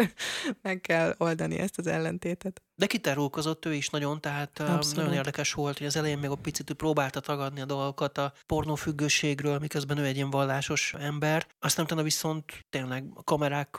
meg kell oldani ezt az ellentétet. De kitárulkozott ő is nagyon, tehát Abszolút. nagyon érdekes volt, hogy az elején még a picit próbálta tagadni a dolgokat a pornófüggőségről, miközben ő egy ilyen vallásos ember. Aztán utána viszont tényleg a kamerák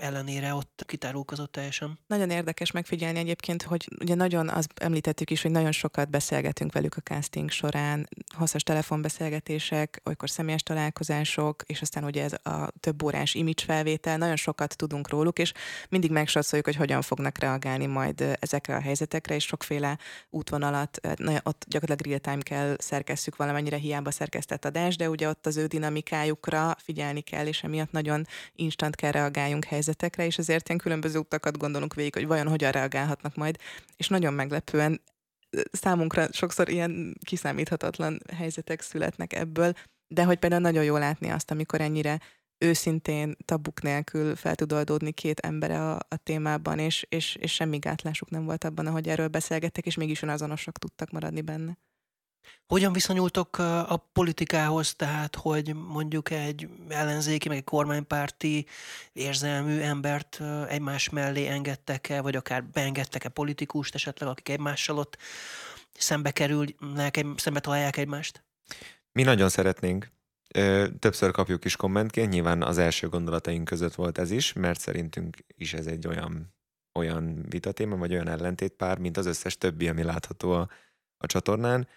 ellenére ott kitárulkozott teljesen. Nagyon érdekes megfigyelni egyébként, hogy ugye nagyon az említettük is, hogy nagyon sokat beszélgetünk velük a casting során, hosszas telefonbeszélgetések, olykor személyes találkozások, és aztán ugye ez a több órás image felvétel, nagyon sokat tudunk róluk, és mindig megsatszoljuk, hogy hogyan fognak reagálni majd ezekre a helyzetekre, és sokféle útvonalat, ott gyakorlatilag real time kell szerkesztjük valamennyire hiába szerkesztett adás, de ugye ott az ő dinamikájukra figyelni kell, és emiatt nagyon instant kell reagáljunk helyzetekre helyzetekre, és ezért ilyen különböző utakat gondolunk végig, hogy vajon hogyan reagálhatnak majd, és nagyon meglepően számunkra sokszor ilyen kiszámíthatatlan helyzetek születnek ebből, de hogy például nagyon jó látni azt, amikor ennyire őszintén, tabuk nélkül fel tud oldódni két embere a, a témában, és, és, és semmi gátlásuk nem volt abban, ahogy erről beszélgettek, és mégis azonosak tudtak maradni benne. Hogyan viszonyultok a politikához, tehát hogy mondjuk egy ellenzéki, meg egy kormánypárti érzelmű embert egymás mellé engedtek-e, vagy akár beengedtek-e politikust esetleg, akik egymással ott szembe kerülnek, szembe találják egymást? Mi nagyon szeretnénk. Többször kapjuk is kommentként, nyilván az első gondolataink között volt ez is, mert szerintünk is ez egy olyan, olyan vitatéma, vagy olyan ellentétpár, mint az összes többi, ami látható a, a csatornán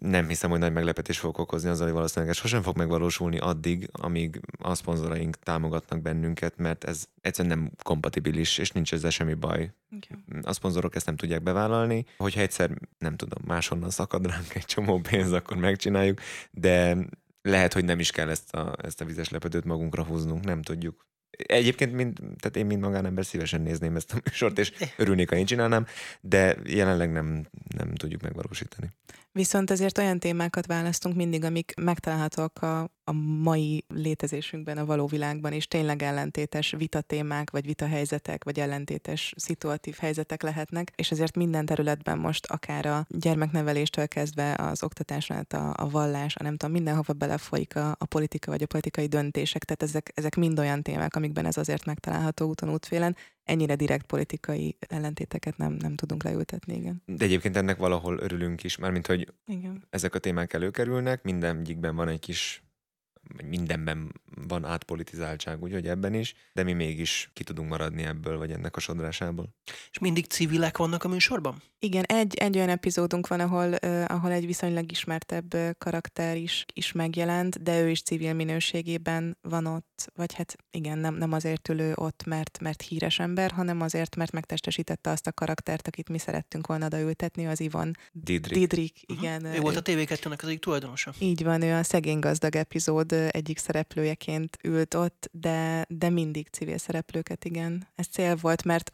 nem hiszem, hogy nagy meglepetés fog okozni azzal, hogy valószínűleg ez sosem fog megvalósulni addig, amíg a szponzoraink támogatnak bennünket, mert ez egyszerűen nem kompatibilis, és nincs ezzel semmi baj. Okay. A szponzorok ezt nem tudják bevállalni. Hogyha egyszer, nem tudom, máshonnan szakad ránk egy csomó pénz, akkor megcsináljuk, de lehet, hogy nem is kell ezt a, ezt a vizes lepedőt magunkra húznunk, nem tudjuk. Egyébként, mint, tehát én, mint magánember szívesen nézném ezt a műsort, és örülnék, ha én csinálnám, de jelenleg nem, nem tudjuk megvalósítani. Viszont azért olyan témákat választunk mindig, amik megtalálhatók a, a mai létezésünkben, a való világban, és tényleg ellentétes vitatémák, vagy vitahelyzetek, vagy ellentétes szituatív helyzetek lehetnek, és ezért minden területben most akár a gyermekneveléstől kezdve az oktatásra, a, a vallás, a nem tudom, mindenhova belefolyik a, a politika, vagy a politikai döntések, tehát ezek, ezek mind olyan témák, amikben ez azért megtalálható úton, útfélen, ennyire direkt politikai ellentéteket nem, nem tudunk leültetni, igen. De egyébként ennek valahol örülünk is, mármint, hogy igen. ezek a témák előkerülnek, mindegyikben van egy kis mindenben van átpolitizáltság, úgyhogy ebben is, de mi mégis ki tudunk maradni ebből, vagy ennek a sodrásából. És mindig civilek vannak a műsorban? Igen, egy, egy olyan epizódunk van, ahol, uh, ahol egy viszonylag ismertebb uh, karakter is, is megjelent, de ő is civil minőségében van ott, vagy hát igen, nem, nem azért ülő ott, mert, mert híres ember, hanem azért, mert megtestesítette azt a karaktert, akit mi szerettünk volna odaültetni, az Ivon Didrik. Didrik igen. Uh-huh. Ő volt a TV2-nek az egyik tulajdonosa. Így van, ő a Szegény Gazdag epizód egyik szereplőjeként ült ott, de, de mindig civil szereplőket, igen. Ez cél volt, mert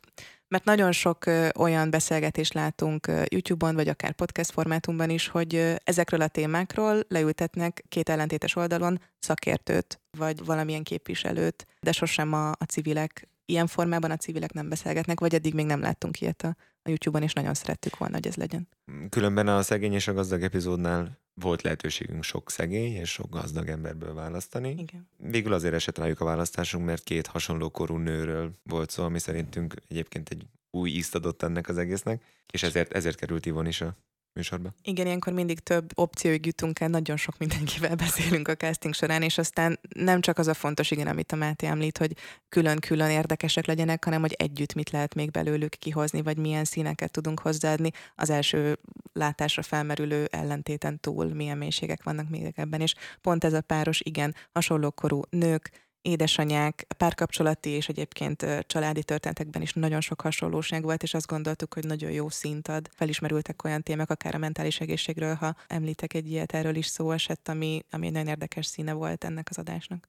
mert nagyon sok olyan beszélgetést látunk YouTube-on, vagy akár podcast formátumban is, hogy ezekről a témákról leültetnek két ellentétes oldalon szakértőt, vagy valamilyen képviselőt, de sosem a, a civilek ilyen formában a civilek nem beszélgetnek, vagy eddig még nem láttunk ilyet a, a YouTube-on, és nagyon szerettük volna, hogy ez legyen. Különben a szegény és a gazdag epizódnál volt lehetőségünk sok szegény és sok gazdag emberből választani. Igen. Végül azért esett rájuk a választásunk, mert két hasonló korú nőről volt szó, ami szerintünk egyébként egy új ízt adott ennek az egésznek, és ezért, ezért került Ivon is a műsorba. Igen, ilyenkor mindig több opcióig jutunk el, nagyon sok mindenkivel beszélünk a casting során, és aztán nem csak az a fontos, igen, amit a Máté említ, hogy külön-külön érdekesek legyenek, hanem hogy együtt mit lehet még belőlük kihozni, vagy milyen színeket tudunk hozzáadni. Az első látásra felmerülő ellentéten túl milyen mélységek vannak még ebben, és pont ez a páros, igen, hasonló korú nők, édesanyák, párkapcsolati és egyébként családi történetekben is nagyon sok hasonlóság volt, és azt gondoltuk, hogy nagyon jó szint ad. Felismerültek olyan témák, akár a mentális egészségről, ha említek egy ilyet, erről is szó esett, ami, ami egy nagyon érdekes színe volt ennek az adásnak.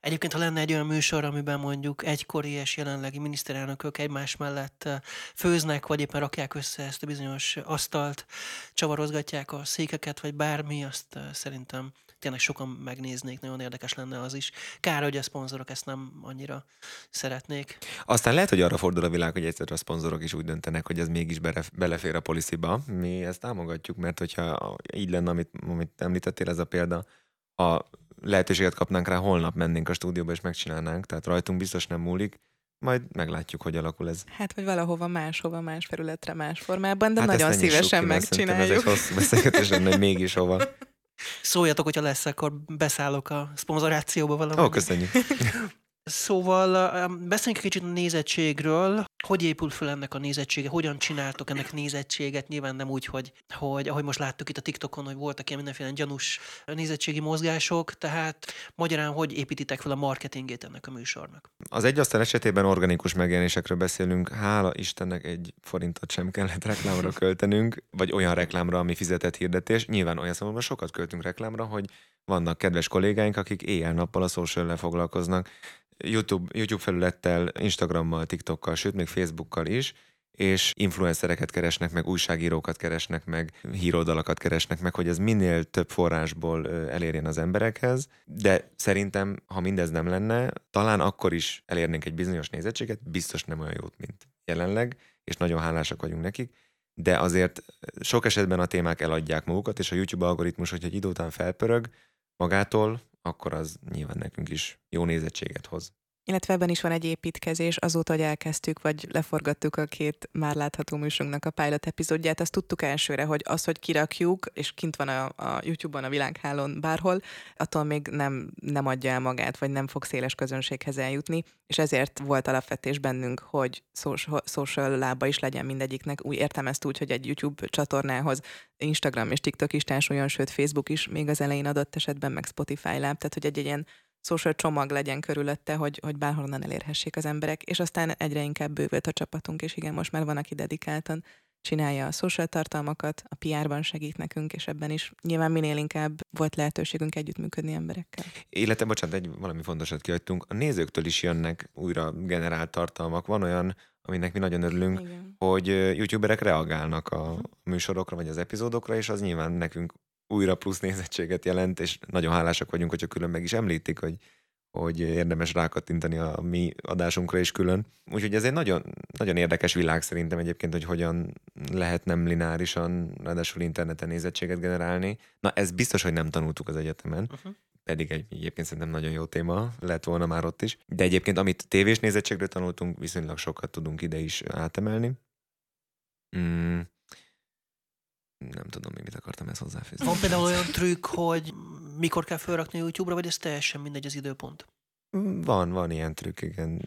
Egyébként, ha lenne egy olyan műsor, amiben mondjuk egykori és jelenlegi miniszterelnökök egymás mellett főznek, vagy éppen rakják össze ezt a bizonyos asztalt, csavarozgatják a székeket, vagy bármi, azt szerintem tényleg sokan megnéznék, nagyon érdekes lenne az is. Kár, hogy a szponzorok ezt nem annyira szeretnék. Aztán lehet, hogy arra fordul a világ, hogy egyszer a szponzorok is úgy döntenek, hogy ez mégis belefér a policyba. Mi ezt támogatjuk, mert hogyha így lenne, amit, amit említettél, ez a példa, a lehetőséget kapnánk rá, holnap mennénk a stúdióba és megcsinálnánk, tehát rajtunk biztos nem múlik, majd meglátjuk, hogy alakul ez. Hát, vagy valahova máshova, más felületre, más formában, de hát nagyon szívesen ki, megcsináljuk. Ez egy hosszú beszélgetés lenne, hogy mégis hova. Szóljatok, hogyha lesz, akkor beszállok a szponzorációba valami. Ó, köszönjük. Szóval beszéljünk kicsit a nézettségről. Hogy épül fel ennek a nézettsége? Hogyan csináltok ennek nézettséget? Nyilván nem úgy, hogy, hogy ahogy most láttuk itt a TikTokon, hogy voltak ilyen mindenféle gyanús nézettségi mozgások, tehát magyarán hogy építitek fel a marketingét ennek a műsornak? Az egyasztal esetében organikus megjelenésekről beszélünk. Hála Istennek egy forintot sem kellett reklámra költenünk, vagy olyan reklámra, ami fizetett hirdetés. Nyilván olyan számomra sokat költünk reklámra, hogy vannak kedves kollégáink, akik éjjel-nappal a social foglalkoznak, YouTube, YouTube felülettel, Instagrammal, TikTokkal, sőt még Facebookkal is, és influencereket keresnek meg, újságírókat keresnek meg, híroldalakat keresnek meg, hogy ez minél több forrásból elérjen az emberekhez, de szerintem, ha mindez nem lenne, talán akkor is elérnénk egy bizonyos nézettséget, biztos nem olyan jót, mint jelenleg, és nagyon hálásak vagyunk nekik, de azért sok esetben a témák eladják magukat, és a YouTube algoritmus, hogyha egy idő után felpörög magától, akkor az nyilván nekünk is jó nézettséget hoz. Illetve ebben is van egy építkezés, azóta, hogy elkezdtük, vagy leforgattuk a két már látható műsorunknak a pilot epizódját, azt tudtuk elsőre, hogy az, hogy kirakjuk, és kint van a, a YouTube-on, a világhálón bárhol, attól még nem, nem adja el magát, vagy nem fog széles közönséghez eljutni, és ezért volt alapvetés bennünk, hogy social lába is legyen mindegyiknek. Úgy értem ezt úgy, hogy egy YouTube csatornához Instagram és TikTok is társuljon, sőt Facebook is még az elején adott esetben, meg Spotify láb, tehát hogy egy, ilyen social csomag legyen körülötte, hogy, hogy bárhonnan elérhessék az emberek, és aztán egyre inkább bővült a csapatunk, és igen, most már van, aki dedikáltan csinálja a social tartalmakat, a PR-ban segít nekünk, és ebben is nyilván minél inkább volt lehetőségünk együttműködni emberekkel. Illetve, bocsánat, egy valami fontosat kihagytunk. A nézőktől is jönnek újra generált tartalmak. Van olyan, aminek mi nagyon örülünk, Igen. hogy youtuberek reagálnak a műsorokra, vagy az epizódokra, és az nyilván nekünk újra plusz nézettséget jelent, és nagyon hálásak vagyunk, hogyha külön meg is említik, hogy, hogy érdemes rákattintani a mi adásunkra is külön. Úgyhogy ez egy nagyon, nagyon érdekes világ szerintem egyébként, hogy hogyan lehet nem lineárisan, ráadásul interneten nézettséget generálni. Na, ez biztos, hogy nem tanultuk az egyetemen. Uh-huh pedig egy, egyébként szerintem nagyon jó téma lett volna már ott is. De egyébként, amit tévés nézettségről tanultunk, viszonylag sokat tudunk ide is átemelni. Mm, nem tudom, még mit akartam ezt hozzáfűzni. Van például olyan trükk, hogy mikor kell felrakni YouTube-ra, vagy ez teljesen mindegy az időpont? Van, van ilyen trükk, igen.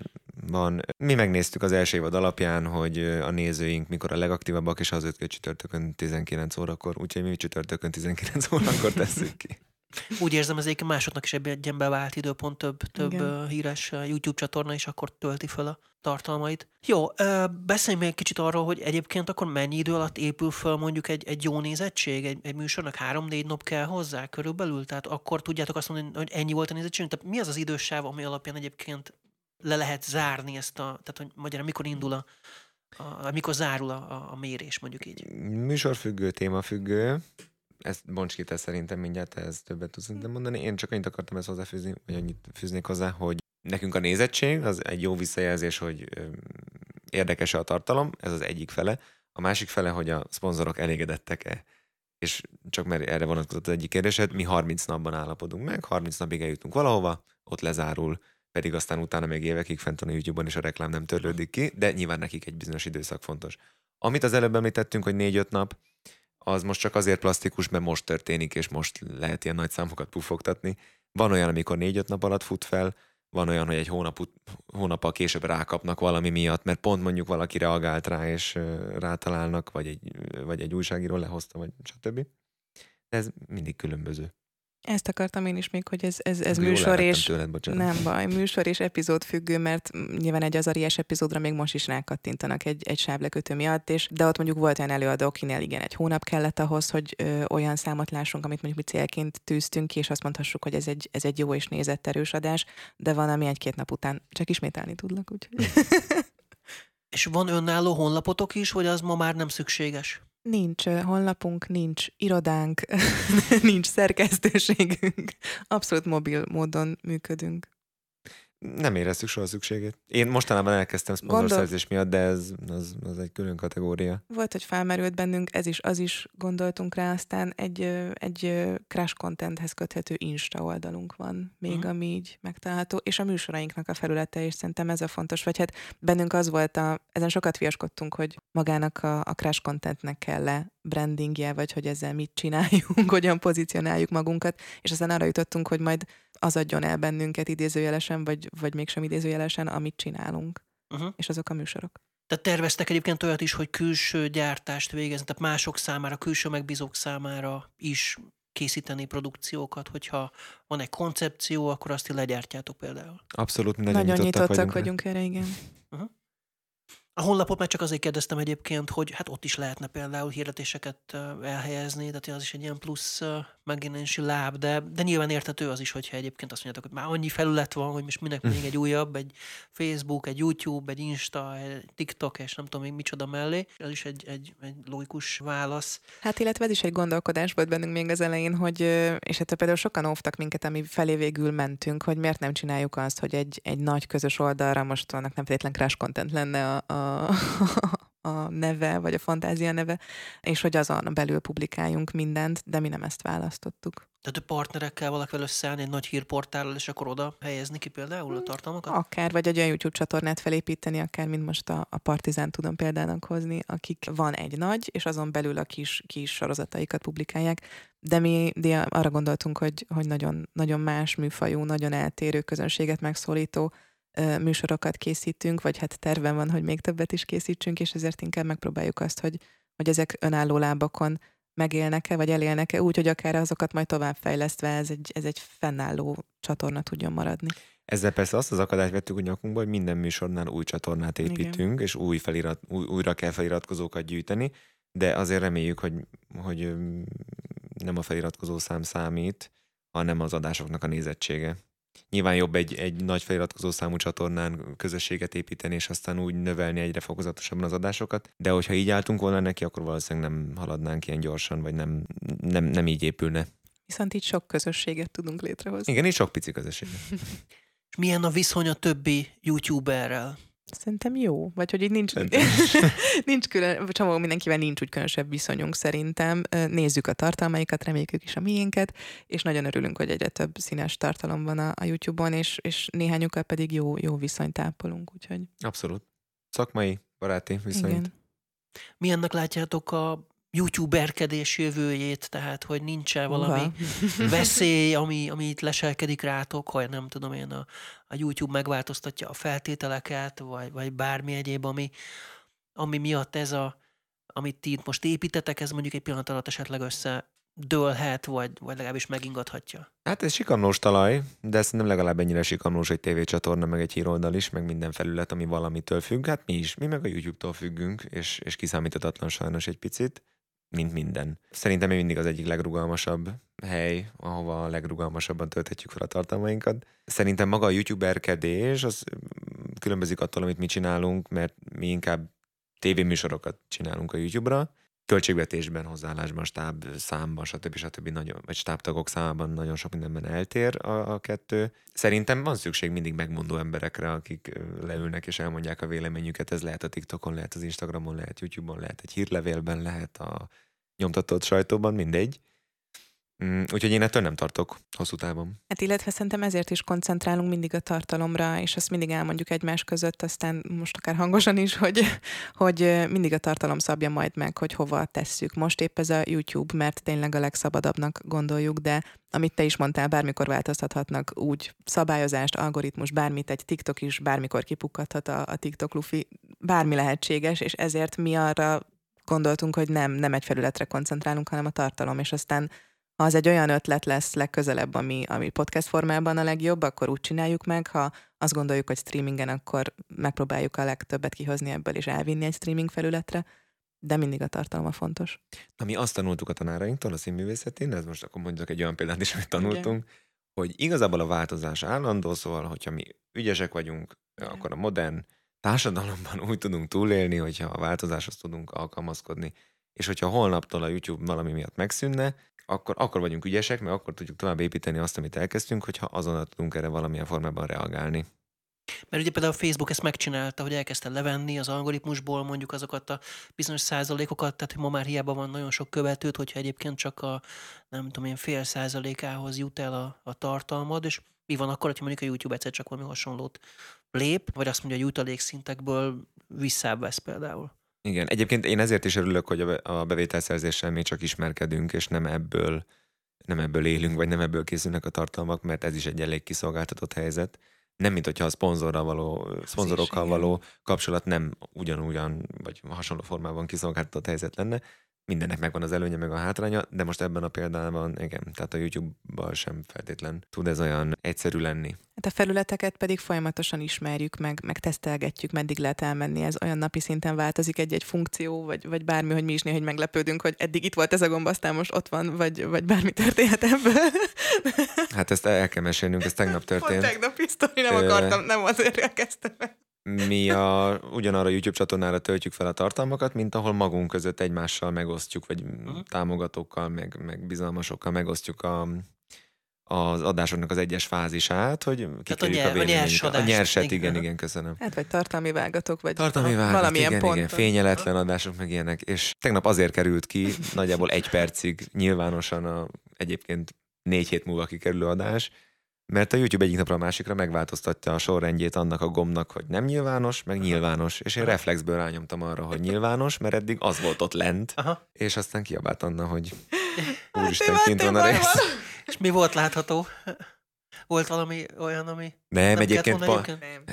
Van. Mi megnéztük az első évad alapján, hogy a nézőink mikor a legaktívabbak, és azért, hogy csütörtökön 19 órakor, úgyhogy mi csütörtökön 19 órakor tesszük ki. Úgy érzem, az egyik másodnak is ebben bevált időpont több, több Igen. híres YouTube csatorna is akkor tölti fel a tartalmait. Jó, beszéljünk még egy kicsit arról, hogy egyébként akkor mennyi idő alatt épül föl mondjuk egy, egy jó nézettség, egy, egy műsornak három-négy nap kell hozzá körülbelül, tehát akkor tudjátok azt mondani, hogy ennyi volt a nézettség. Tehát mi az az idősáv, ami alapján egyébként le lehet zárni ezt a, tehát hogy magyarán mikor indul a, a mikor zárul a, a mérés, mondjuk így? Műsorfüggő, témafüggő ezt bonts ki te szerintem mindjárt, ezt többet tudsz szerintem mondani. Én csak annyit akartam ezt hozzáfűzni, vagy annyit fűznék hozzá, hogy nekünk a nézettség az egy jó visszajelzés, hogy érdekes a tartalom, ez az egyik fele. A másik fele, hogy a szponzorok elégedettek-e. És csak mert erre vonatkozott az egyik kérdésed, mi 30 napban állapodunk meg, 30 napig eljutunk valahova, ott lezárul, pedig aztán utána még évekig fent van a YouTube-on, és a reklám nem törlődik ki, de nyilván nekik egy bizonyos időszak fontos. Amit az előbb említettünk, hogy 4-5 nap, az most csak azért plastikus, mert most történik, és most lehet ilyen nagy számokat pufogtatni. Van olyan, amikor négy-öt nap alatt fut fel, van olyan, hogy egy hónap, hónappal később rákapnak valami miatt, mert pont mondjuk valaki reagált rá, és rátalálnak, vagy egy, vagy egy újságíró lehozta, vagy stb. De ez mindig különböző. Ezt akartam én is még, hogy ez, ez, ez műsor és... Tőled, nem baj, műsor és epizód függő, mert nyilván egy azariás epizódra még most is rákattintanak egy, egy sávlekötő miatt, és de ott mondjuk volt olyan előadó, akinél igen, egy hónap kellett ahhoz, hogy ö, olyan számot lássunk, amit mondjuk mi célként tűztünk ki, és azt mondhassuk, hogy ez egy, ez egy jó és nézett erős adás, de van, ami egy-két nap után csak ismételni tudlak, úgyhogy... és van önálló honlapotok is, vagy az ma már nem szükséges? Nincs honlapunk, nincs irodánk, nincs szerkesztőségünk. Abszolút mobil módon működünk nem éreztük soha szükségét. Én mostanában elkezdtem szponzorszerzés miatt, de ez az, az egy külön kategória. Volt, hogy felmerült bennünk, ez is, az is gondoltunk rá, aztán egy, egy crash contenthez köthető Insta oldalunk van, még uh-huh. ami így megtalálható, és a műsorainknak a felülete is szerintem ez a fontos, vagy hát bennünk az volt, a, ezen sokat viaskodtunk, hogy magának a, a crash contentnek kell le brandingje, vagy hogy ezzel mit csináljunk, hogyan pozícionáljuk magunkat, és aztán arra jutottunk, hogy majd az adjon el bennünket idézőjelesen, vagy, vagy mégsem idézőjelesen, amit csinálunk. Uh-huh. És azok a műsorok. Tehát terveztek egyébként olyat is, hogy külső gyártást végezni, tehát mások számára, külső megbízók számára is készíteni produkciókat, hogyha van egy koncepció, akkor azt legyártjátok például. Abszolút, nagyon, nagyon nyitottak, nyitottak vagyunk, vagyunk erre, igen. Uh-huh. A honlapot már csak azért kérdeztem egyébként, hogy hát ott is lehetne például hirdetéseket elhelyezni, tehát az is egy ilyen plusz megjelenési láb, de, de nyilván értető az is, hogyha egyébként azt mondjátok, hogy már annyi felület van, hogy most minek még egy újabb, egy Facebook, egy YouTube, egy Insta, egy TikTok, és nem tudom még micsoda mellé. Ez is egy, egy, egy logikus válasz. Hát illetve ez is egy gondolkodás volt bennünk még az elején, hogy, és hát például sokan óvtak minket, ami felé végül mentünk, hogy miért nem csináljuk azt, hogy egy, egy nagy közös oldalra most annak nem feltétlen crash content lenne a, a a neve, vagy a fantázia neve, és hogy azon belül publikáljunk mindent, de mi nem ezt választottuk. Tehát a partnerekkel valakivel összeállni egy nagy hírportállal, és akkor oda helyezni ki például a tartalmakat? Akár, vagy egy olyan YouTube csatornát felépíteni, akár, mint most a, a Partizán tudom példának hozni, akik van egy nagy, és azon belül a kis, kis sorozataikat publikálják. De mi de arra gondoltunk, hogy, hogy nagyon, nagyon más műfajú, nagyon eltérő közönséget megszólító műsorokat készítünk, vagy hát terven van, hogy még többet is készítsünk, és ezért inkább megpróbáljuk azt, hogy, hogy ezek önálló lábakon megélnek-e, vagy elélnek-e úgy, hogy akár azokat majd továbbfejlesztve ez egy, ez egy fennálló csatorna tudjon maradni. Ezzel persze azt az akadályt vettük a nyakunkba, hogy minden műsornál új csatornát építünk, Igen. és új felirat, új, újra kell feliratkozókat gyűjteni, de azért reméljük, hogy, hogy nem a feliratkozó szám számít, hanem az adásoknak a nézettsége. Nyilván jobb egy, egy nagy feliratkozó számú csatornán közösséget építeni, és aztán úgy növelni egyre fokozatosabban az adásokat, de hogyha így álltunk volna neki, akkor valószínűleg nem haladnánk ilyen gyorsan, vagy nem, nem, nem így épülne. Viszont így sok közösséget tudunk létrehozni. Igen, így sok pici közösség. És milyen a viszony a többi youtuberrel? Szerintem jó, vagy hogy így nincs, nincs külön, csomó mindenkivel nincs úgy különösebb viszonyunk szerintem. Nézzük a tartalmaikat, reméljük ők is a miénket, és nagyon örülünk, hogy egyre több színes tartalom van a, a YouTube-on, és, és néhányukkal pedig jó, jó viszonyt ápolunk, úgyhogy... Abszolút. Szakmai, baráti viszonyt. Igen. Milyennek látjátok a youtuberkedés jövőjét, tehát hogy nincs -e valami Uha. veszély, ami, ami itt leselkedik rátok, hogy nem tudom én, a, a YouTube megváltoztatja a feltételeket, vagy, vagy bármi egyéb, ami, ami miatt ez a, amit ti itt most építetek, ez mondjuk egy pillanat alatt esetleg össze dőlhet, vagy, vagy legalábbis megingathatja. Hát ez sikamlós talaj, de ez nem legalább ennyire sikamlós egy tévécsatorna, meg egy híroldal is, meg minden felület, ami valamitől függ. Hát mi is, mi meg a YouTube-tól függünk, és, és kiszámíthatatlan sajnos egy picit mint minden. Szerintem még mindig az egyik legrugalmasabb hely, ahova a legrugalmasabban tölthetjük fel a tartalmainkat. Szerintem maga a youtuberkedés az különbözik attól, amit mi csinálunk, mert mi inkább tévéműsorokat csinálunk a YouTube-ra, költségvetésben, hozzáállásban, stáb számban, stb. stb. Nagyon, vagy stábtagok számában nagyon sok mindenben eltér a, a kettő. Szerintem van szükség mindig megmondó emberekre, akik leülnek és elmondják a véleményüket. Ez lehet a TikTokon, lehet az Instagramon, lehet YouTube-on, lehet egy hírlevélben, lehet a nyomtatott sajtóban, mindegy. Mm, úgyhogy én ettől nem tartok hosszú távon. Hát illetve szerintem ezért is koncentrálunk mindig a tartalomra, és azt mindig elmondjuk egymás között, aztán most akár hangosan is, hogy, hogy mindig a tartalom szabja majd meg, hogy hova tesszük. Most épp ez a YouTube, mert tényleg a legszabadabbnak gondoljuk, de amit te is mondtál, bármikor változtathatnak úgy szabályozást, algoritmus, bármit, egy TikTok is bármikor kipukkadhat a, a TikTok lufi, bármi lehetséges, és ezért mi arra gondoltunk, hogy nem, nem egy felületre koncentrálunk, hanem a tartalom, és aztán ha az egy olyan ötlet lesz legközelebb, ami, ami podcast formában a legjobb, akkor úgy csináljuk meg. Ha azt gondoljuk, hogy streamingen, akkor megpróbáljuk a legtöbbet kihozni ebből és elvinni egy streaming felületre, de mindig a tartalma fontos. Na, mi azt tanultuk a tanárainktól a színművészetén, ez most akkor mondjuk egy olyan példát is, amit tanultunk, Igen. hogy igazából a változás állandó, szóval, hogyha mi ügyesek vagyunk, Igen. akkor a modern társadalomban úgy tudunk túlélni, hogyha a változáshoz tudunk alkalmazkodni, és hogyha holnaptól a YouTube valami miatt megszűnne, akkor, akkor vagyunk ügyesek, mert akkor tudjuk tovább építeni azt, amit elkezdtünk, hogyha azonnal tudunk erre valamilyen formában reagálni. Mert ugye például a Facebook ezt megcsinálta, hogy elkezdte levenni az algoritmusból mondjuk azokat a bizonyos százalékokat, tehát hogy ma már hiába van nagyon sok követőt, hogyha egyébként csak a nem tudom én fél százalékához jut el a, a tartalmad, és mi van akkor, hogy mondjuk a YouTube egyszer csak valami hasonlót lép, vagy azt mondja, hogy jutalékszintekből visszább például. Igen, egyébként én ezért is örülök, hogy a bevételszerzéssel mi csak ismerkedünk, és nem ebből, nem ebből élünk, vagy nem ebből készülnek a tartalmak, mert ez is egy elég kiszolgáltatott helyzet. Nem, mint hogyha a szponzorral való, szponzorokkal való kapcsolat nem ugyanúgyan, vagy hasonló formában kiszolgáltatott helyzet lenne, mindennek megvan az előnye, meg a hátránya, de most ebben a példában, igen, tehát a YouTube-bal sem feltétlen tud ez olyan egyszerű lenni. Hát a felületeket pedig folyamatosan ismerjük, meg, meg tesztelgetjük, meddig lehet elmenni. Ez olyan napi szinten változik egy-egy funkció, vagy, vagy bármi, hogy mi is néha meglepődünk, hogy eddig itt volt ez a gomb, aztán most ott van, vagy, vagy bármi történhet ebből. Hát ezt el kell mesélnünk, ez tegnap történt. Pont tegnap pisztoly, nem akartam, nem azért elkezdtem mi a, ugyanarra YouTube csatornára töltjük fel a tartalmakat, mint ahol magunk között egymással megosztjuk, vagy uh-huh. támogatókkal, meg, meg bizalmasokkal megosztjuk a, az adásoknak az egyes fázisát, hogy kikérjük a, nyer- a nyersadást. A nyerset, Igen. igen, igen, köszönöm. Hát vagy tartalmi vágatok, vagy Tartalmi a- vágat, valamilyen igen, ponton. igen, fényeletlen adások, meg ilyenek. És tegnap azért került ki, nagyjából egy percig nyilvánosan a egyébként négy hét múlva kikerülő adás, mert a YouTube egyik napra a másikra megváltoztatja a sorrendjét annak a gombnak, hogy nem nyilvános, meg nyilvános. És én reflexből rányomtam arra, hogy nyilvános, mert eddig az volt ott lent, Aha. és aztán kiabált Anna, hogy úristen, kint van a rész. És mi volt látható? Volt valami olyan, ami... Nem, kellett egyébként, pa? Nem.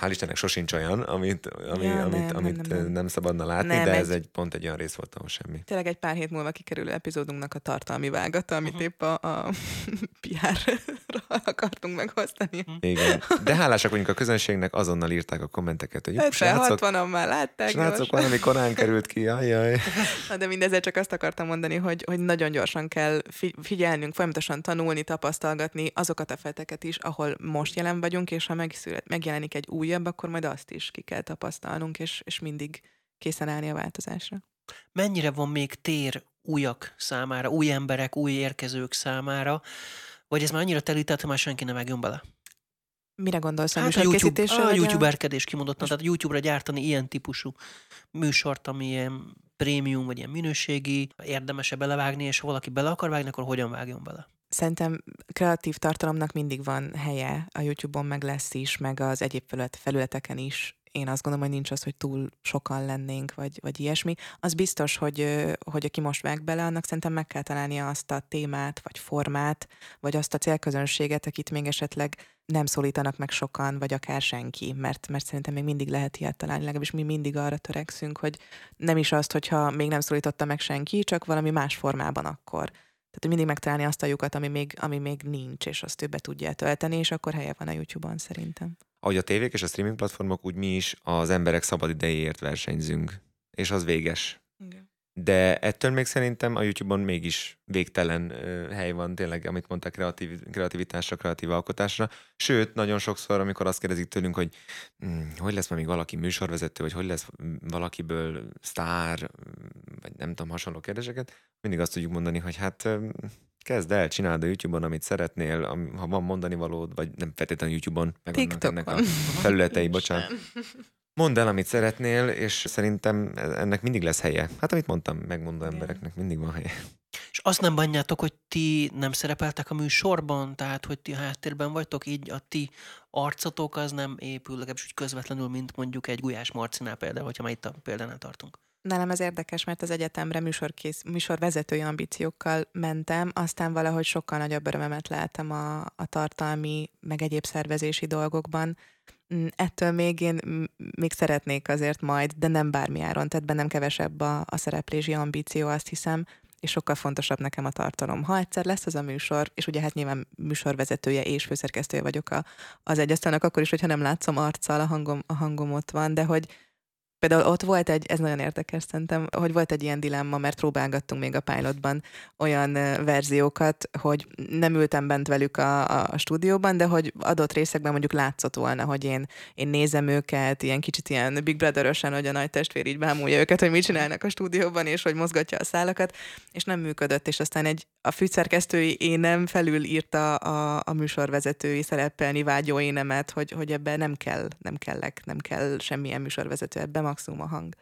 hál' Istennek sosincs olyan, amit, ami, Ja, amit, nem, amit nem, nem, nem. nem szabadna látni, Nem, de ez egy- pont egy olyan rész volt, ahol semmi. Tényleg egy pár hét múlva kikerülő epizódunknak a tartalmi vágata, amit Mhm. épp a, a PR-ra akartunk megosztani. Igen. De hálásak vagyunk a közönségnek, azonnal írták a kommenteket, hogy srácok, 50-60-an már látták. srácok valami korán került ki, ajaj. Na, de mindezzel csak azt akartam mondani, hogy, hogy nagyon gyorsan kell fi- figyelnünk, folyamatosan tanulni, tapasztalgatni azokat a feteket is, ahol most jelen vagyunk, és ha megszület, megjelenik egy újabb, akkor majd azt is ki kell tapasztalnunk, és, és mindig készen állni a változásra. Mennyire van még tér újak számára, új emberek, új érkezők számára, vagy ez már annyira telített, hogy már senki nem vágjon bele? Mire gondolsz a Hát a YouTube, a YouTuberkedés kimondottan, tehát YouTube-ra gyártani ilyen típusú műsort, ami ilyen prémium, vagy ilyen minőségi, érdemese belevágni, és ha valaki bele akar vágni, akkor hogyan vágjon bele? Szerintem kreatív tartalomnak mindig van helye, a YouTube-on meg lesz is, meg az egyéb felület, felületeken is. Én azt gondolom, hogy nincs az, hogy túl sokan lennénk, vagy, vagy ilyesmi. Az biztos, hogy, hogy aki most vág bele, annak szerintem meg kell találnia azt a témát, vagy formát, vagy azt a célközönséget, akit még esetleg nem szólítanak meg sokan, vagy akár senki, mert, mert szerintem még mindig lehet ilyet találni, legalábbis mi mindig arra törekszünk, hogy nem is azt, hogyha még nem szólította meg senki, csak valami más formában akkor. Tehát mindig megtalálni azt a lyukat, ami még, ami még nincs, és azt ő be tudja tölteni, és akkor helye van a YouTube-on szerintem. Ahogy a tévék és a streaming platformok, úgy mi is az emberek szabad idejéért versenyzünk. És az véges. De ettől még szerintem a YouTube-on mégis végtelen ö, hely van tényleg, amit mondták, kreatív, kreativitásra, kreatív alkotásra. Sőt, nagyon sokszor, amikor azt kérdezik tőlünk, hogy hm, hogy lesz majd még valaki műsorvezető, vagy hogy lesz valakiből sztár, vagy nem tudom, hasonló kérdéseket, mindig azt tudjuk mondani, hogy hát ö, kezd el, csináld a YouTube-on, amit szeretnél, am- ha van mondani valód, vagy nem feltétlenül YouTube-on, meg ennek a felületei, bocsánat. Mondd el, amit szeretnél, és szerintem ennek mindig lesz helye. Hát amit mondtam, megmondó embereknek mindig van helye. És azt nem bánjátok, hogy ti nem szerepeltek a műsorban, tehát hogy ti háttérben vagytok, így a ti arcotok az nem épül, legalábbis úgy közvetlenül, mint mondjuk egy Gulyás Marcinál például, hogyha már itt a példánál tartunk. Nálam ez érdekes, mert az egyetemre műsorkész, műsorvezetői ambíciókkal mentem, aztán valahogy sokkal nagyobb örömemet láttam a, a tartalmi, meg egyéb szervezési dolgokban. Mm, Ettől még én még szeretnék azért majd, de nem bármi áron, tehát bennem kevesebb a, a szereplési ambíció, azt hiszem, és sokkal fontosabb nekem a tartalom. Ha egyszer lesz az a műsor, és ugye hát nyilván műsorvezetője és főszerkesztője vagyok a, az egyasztalnak, akkor is, hogyha nem látszom arccal, a hangom, a hangom ott van, de hogy Például ott volt egy, ez nagyon érdekes szerintem, hogy volt egy ilyen dilemma, mert próbálgattunk még a pilotban olyan verziókat, hogy nem ültem bent velük a, a, stúdióban, de hogy adott részekben mondjuk látszott volna, hogy én, én nézem őket, ilyen kicsit ilyen Big brother hogy a nagy testvér így bámulja őket, hogy mit csinálnak a stúdióban, és hogy mozgatja a szálakat, és nem működött, és aztán egy a főszerkesztői énem felül írta a, a műsorvezetői szerepelni vágyó énemet, hogy, hogy ebben nem kell, nem kellek, nem kell semmilyen műsorvezető, ebben maximum a hang.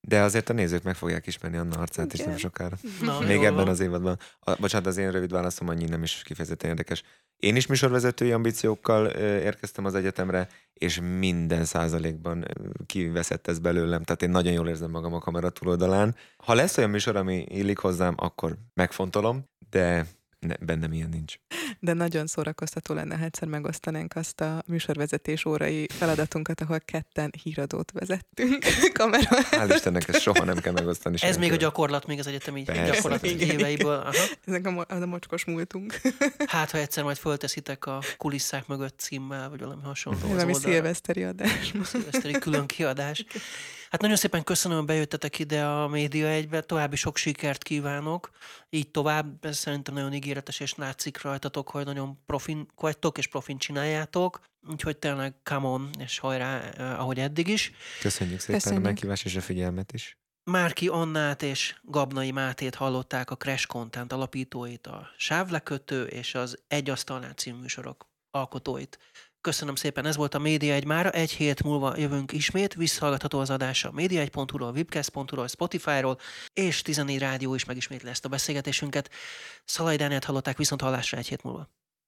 De azért a nézők meg fogják ismerni Anna arcát is nem sokára. Na, Még jól ebben az évadban. A, bocsánat, az én rövid válaszom annyi nem is kifejezetten érdekes. Én is műsorvezetői ambíciókkal ö, érkeztem az egyetemre, és minden százalékban ö, kiveszett ez belőlem. Tehát én nagyon jól érzem magam a kamera túloldalán. Ha lesz olyan műsor, ami illik hozzám, akkor megfontolom, de ne, bennem ilyen nincs. De nagyon szórakoztató lenne, ha egyszer megosztanánk azt a műsorvezetés órai feladatunkat, ahol ketten híradót vezettünk kamera. Hál' Istennek ezt soha nem kell megosztani. Ez még a gyakorlat, még az egyetemi Persze. gyakorlat Igen, éveiből. Aha. Ezek a, mo- az a mocskos múltunk. Hát, ha egyszer majd fölteszitek a kulisszák mögött címmel, vagy valami hasonló. az Valami szilveszteri adás. szilveszteri külön kiadás. Hát nagyon szépen köszönöm, hogy bejöttetek ide a Média egybe, további sok sikert kívánok, így tovább, ez szerintem nagyon ígéretes, és látszik rajtatok, hogy nagyon profin vagytok, és profin csináljátok, úgyhogy tényleg come on, és hajrá, eh, ahogy eddig is. Köszönjük szépen Köszönjük. a meghívást és a figyelmet is. Márki Annát és Gabnai Mátét hallották a Crash Content alapítóit, a Sávlekötő és az Egy Asztalnál című műsorok alkotóit. Köszönöm szépen, ez volt a Média egy mára. Egy hét múlva jövünk ismét, visszahallgatható az adás a média1.hu-ról, webcast.hu-ról, Spotify-ról, és 14 rádió is megismétli ezt a beszélgetésünket. Szalaj Dániát hallották viszont hallásra egy hét múlva.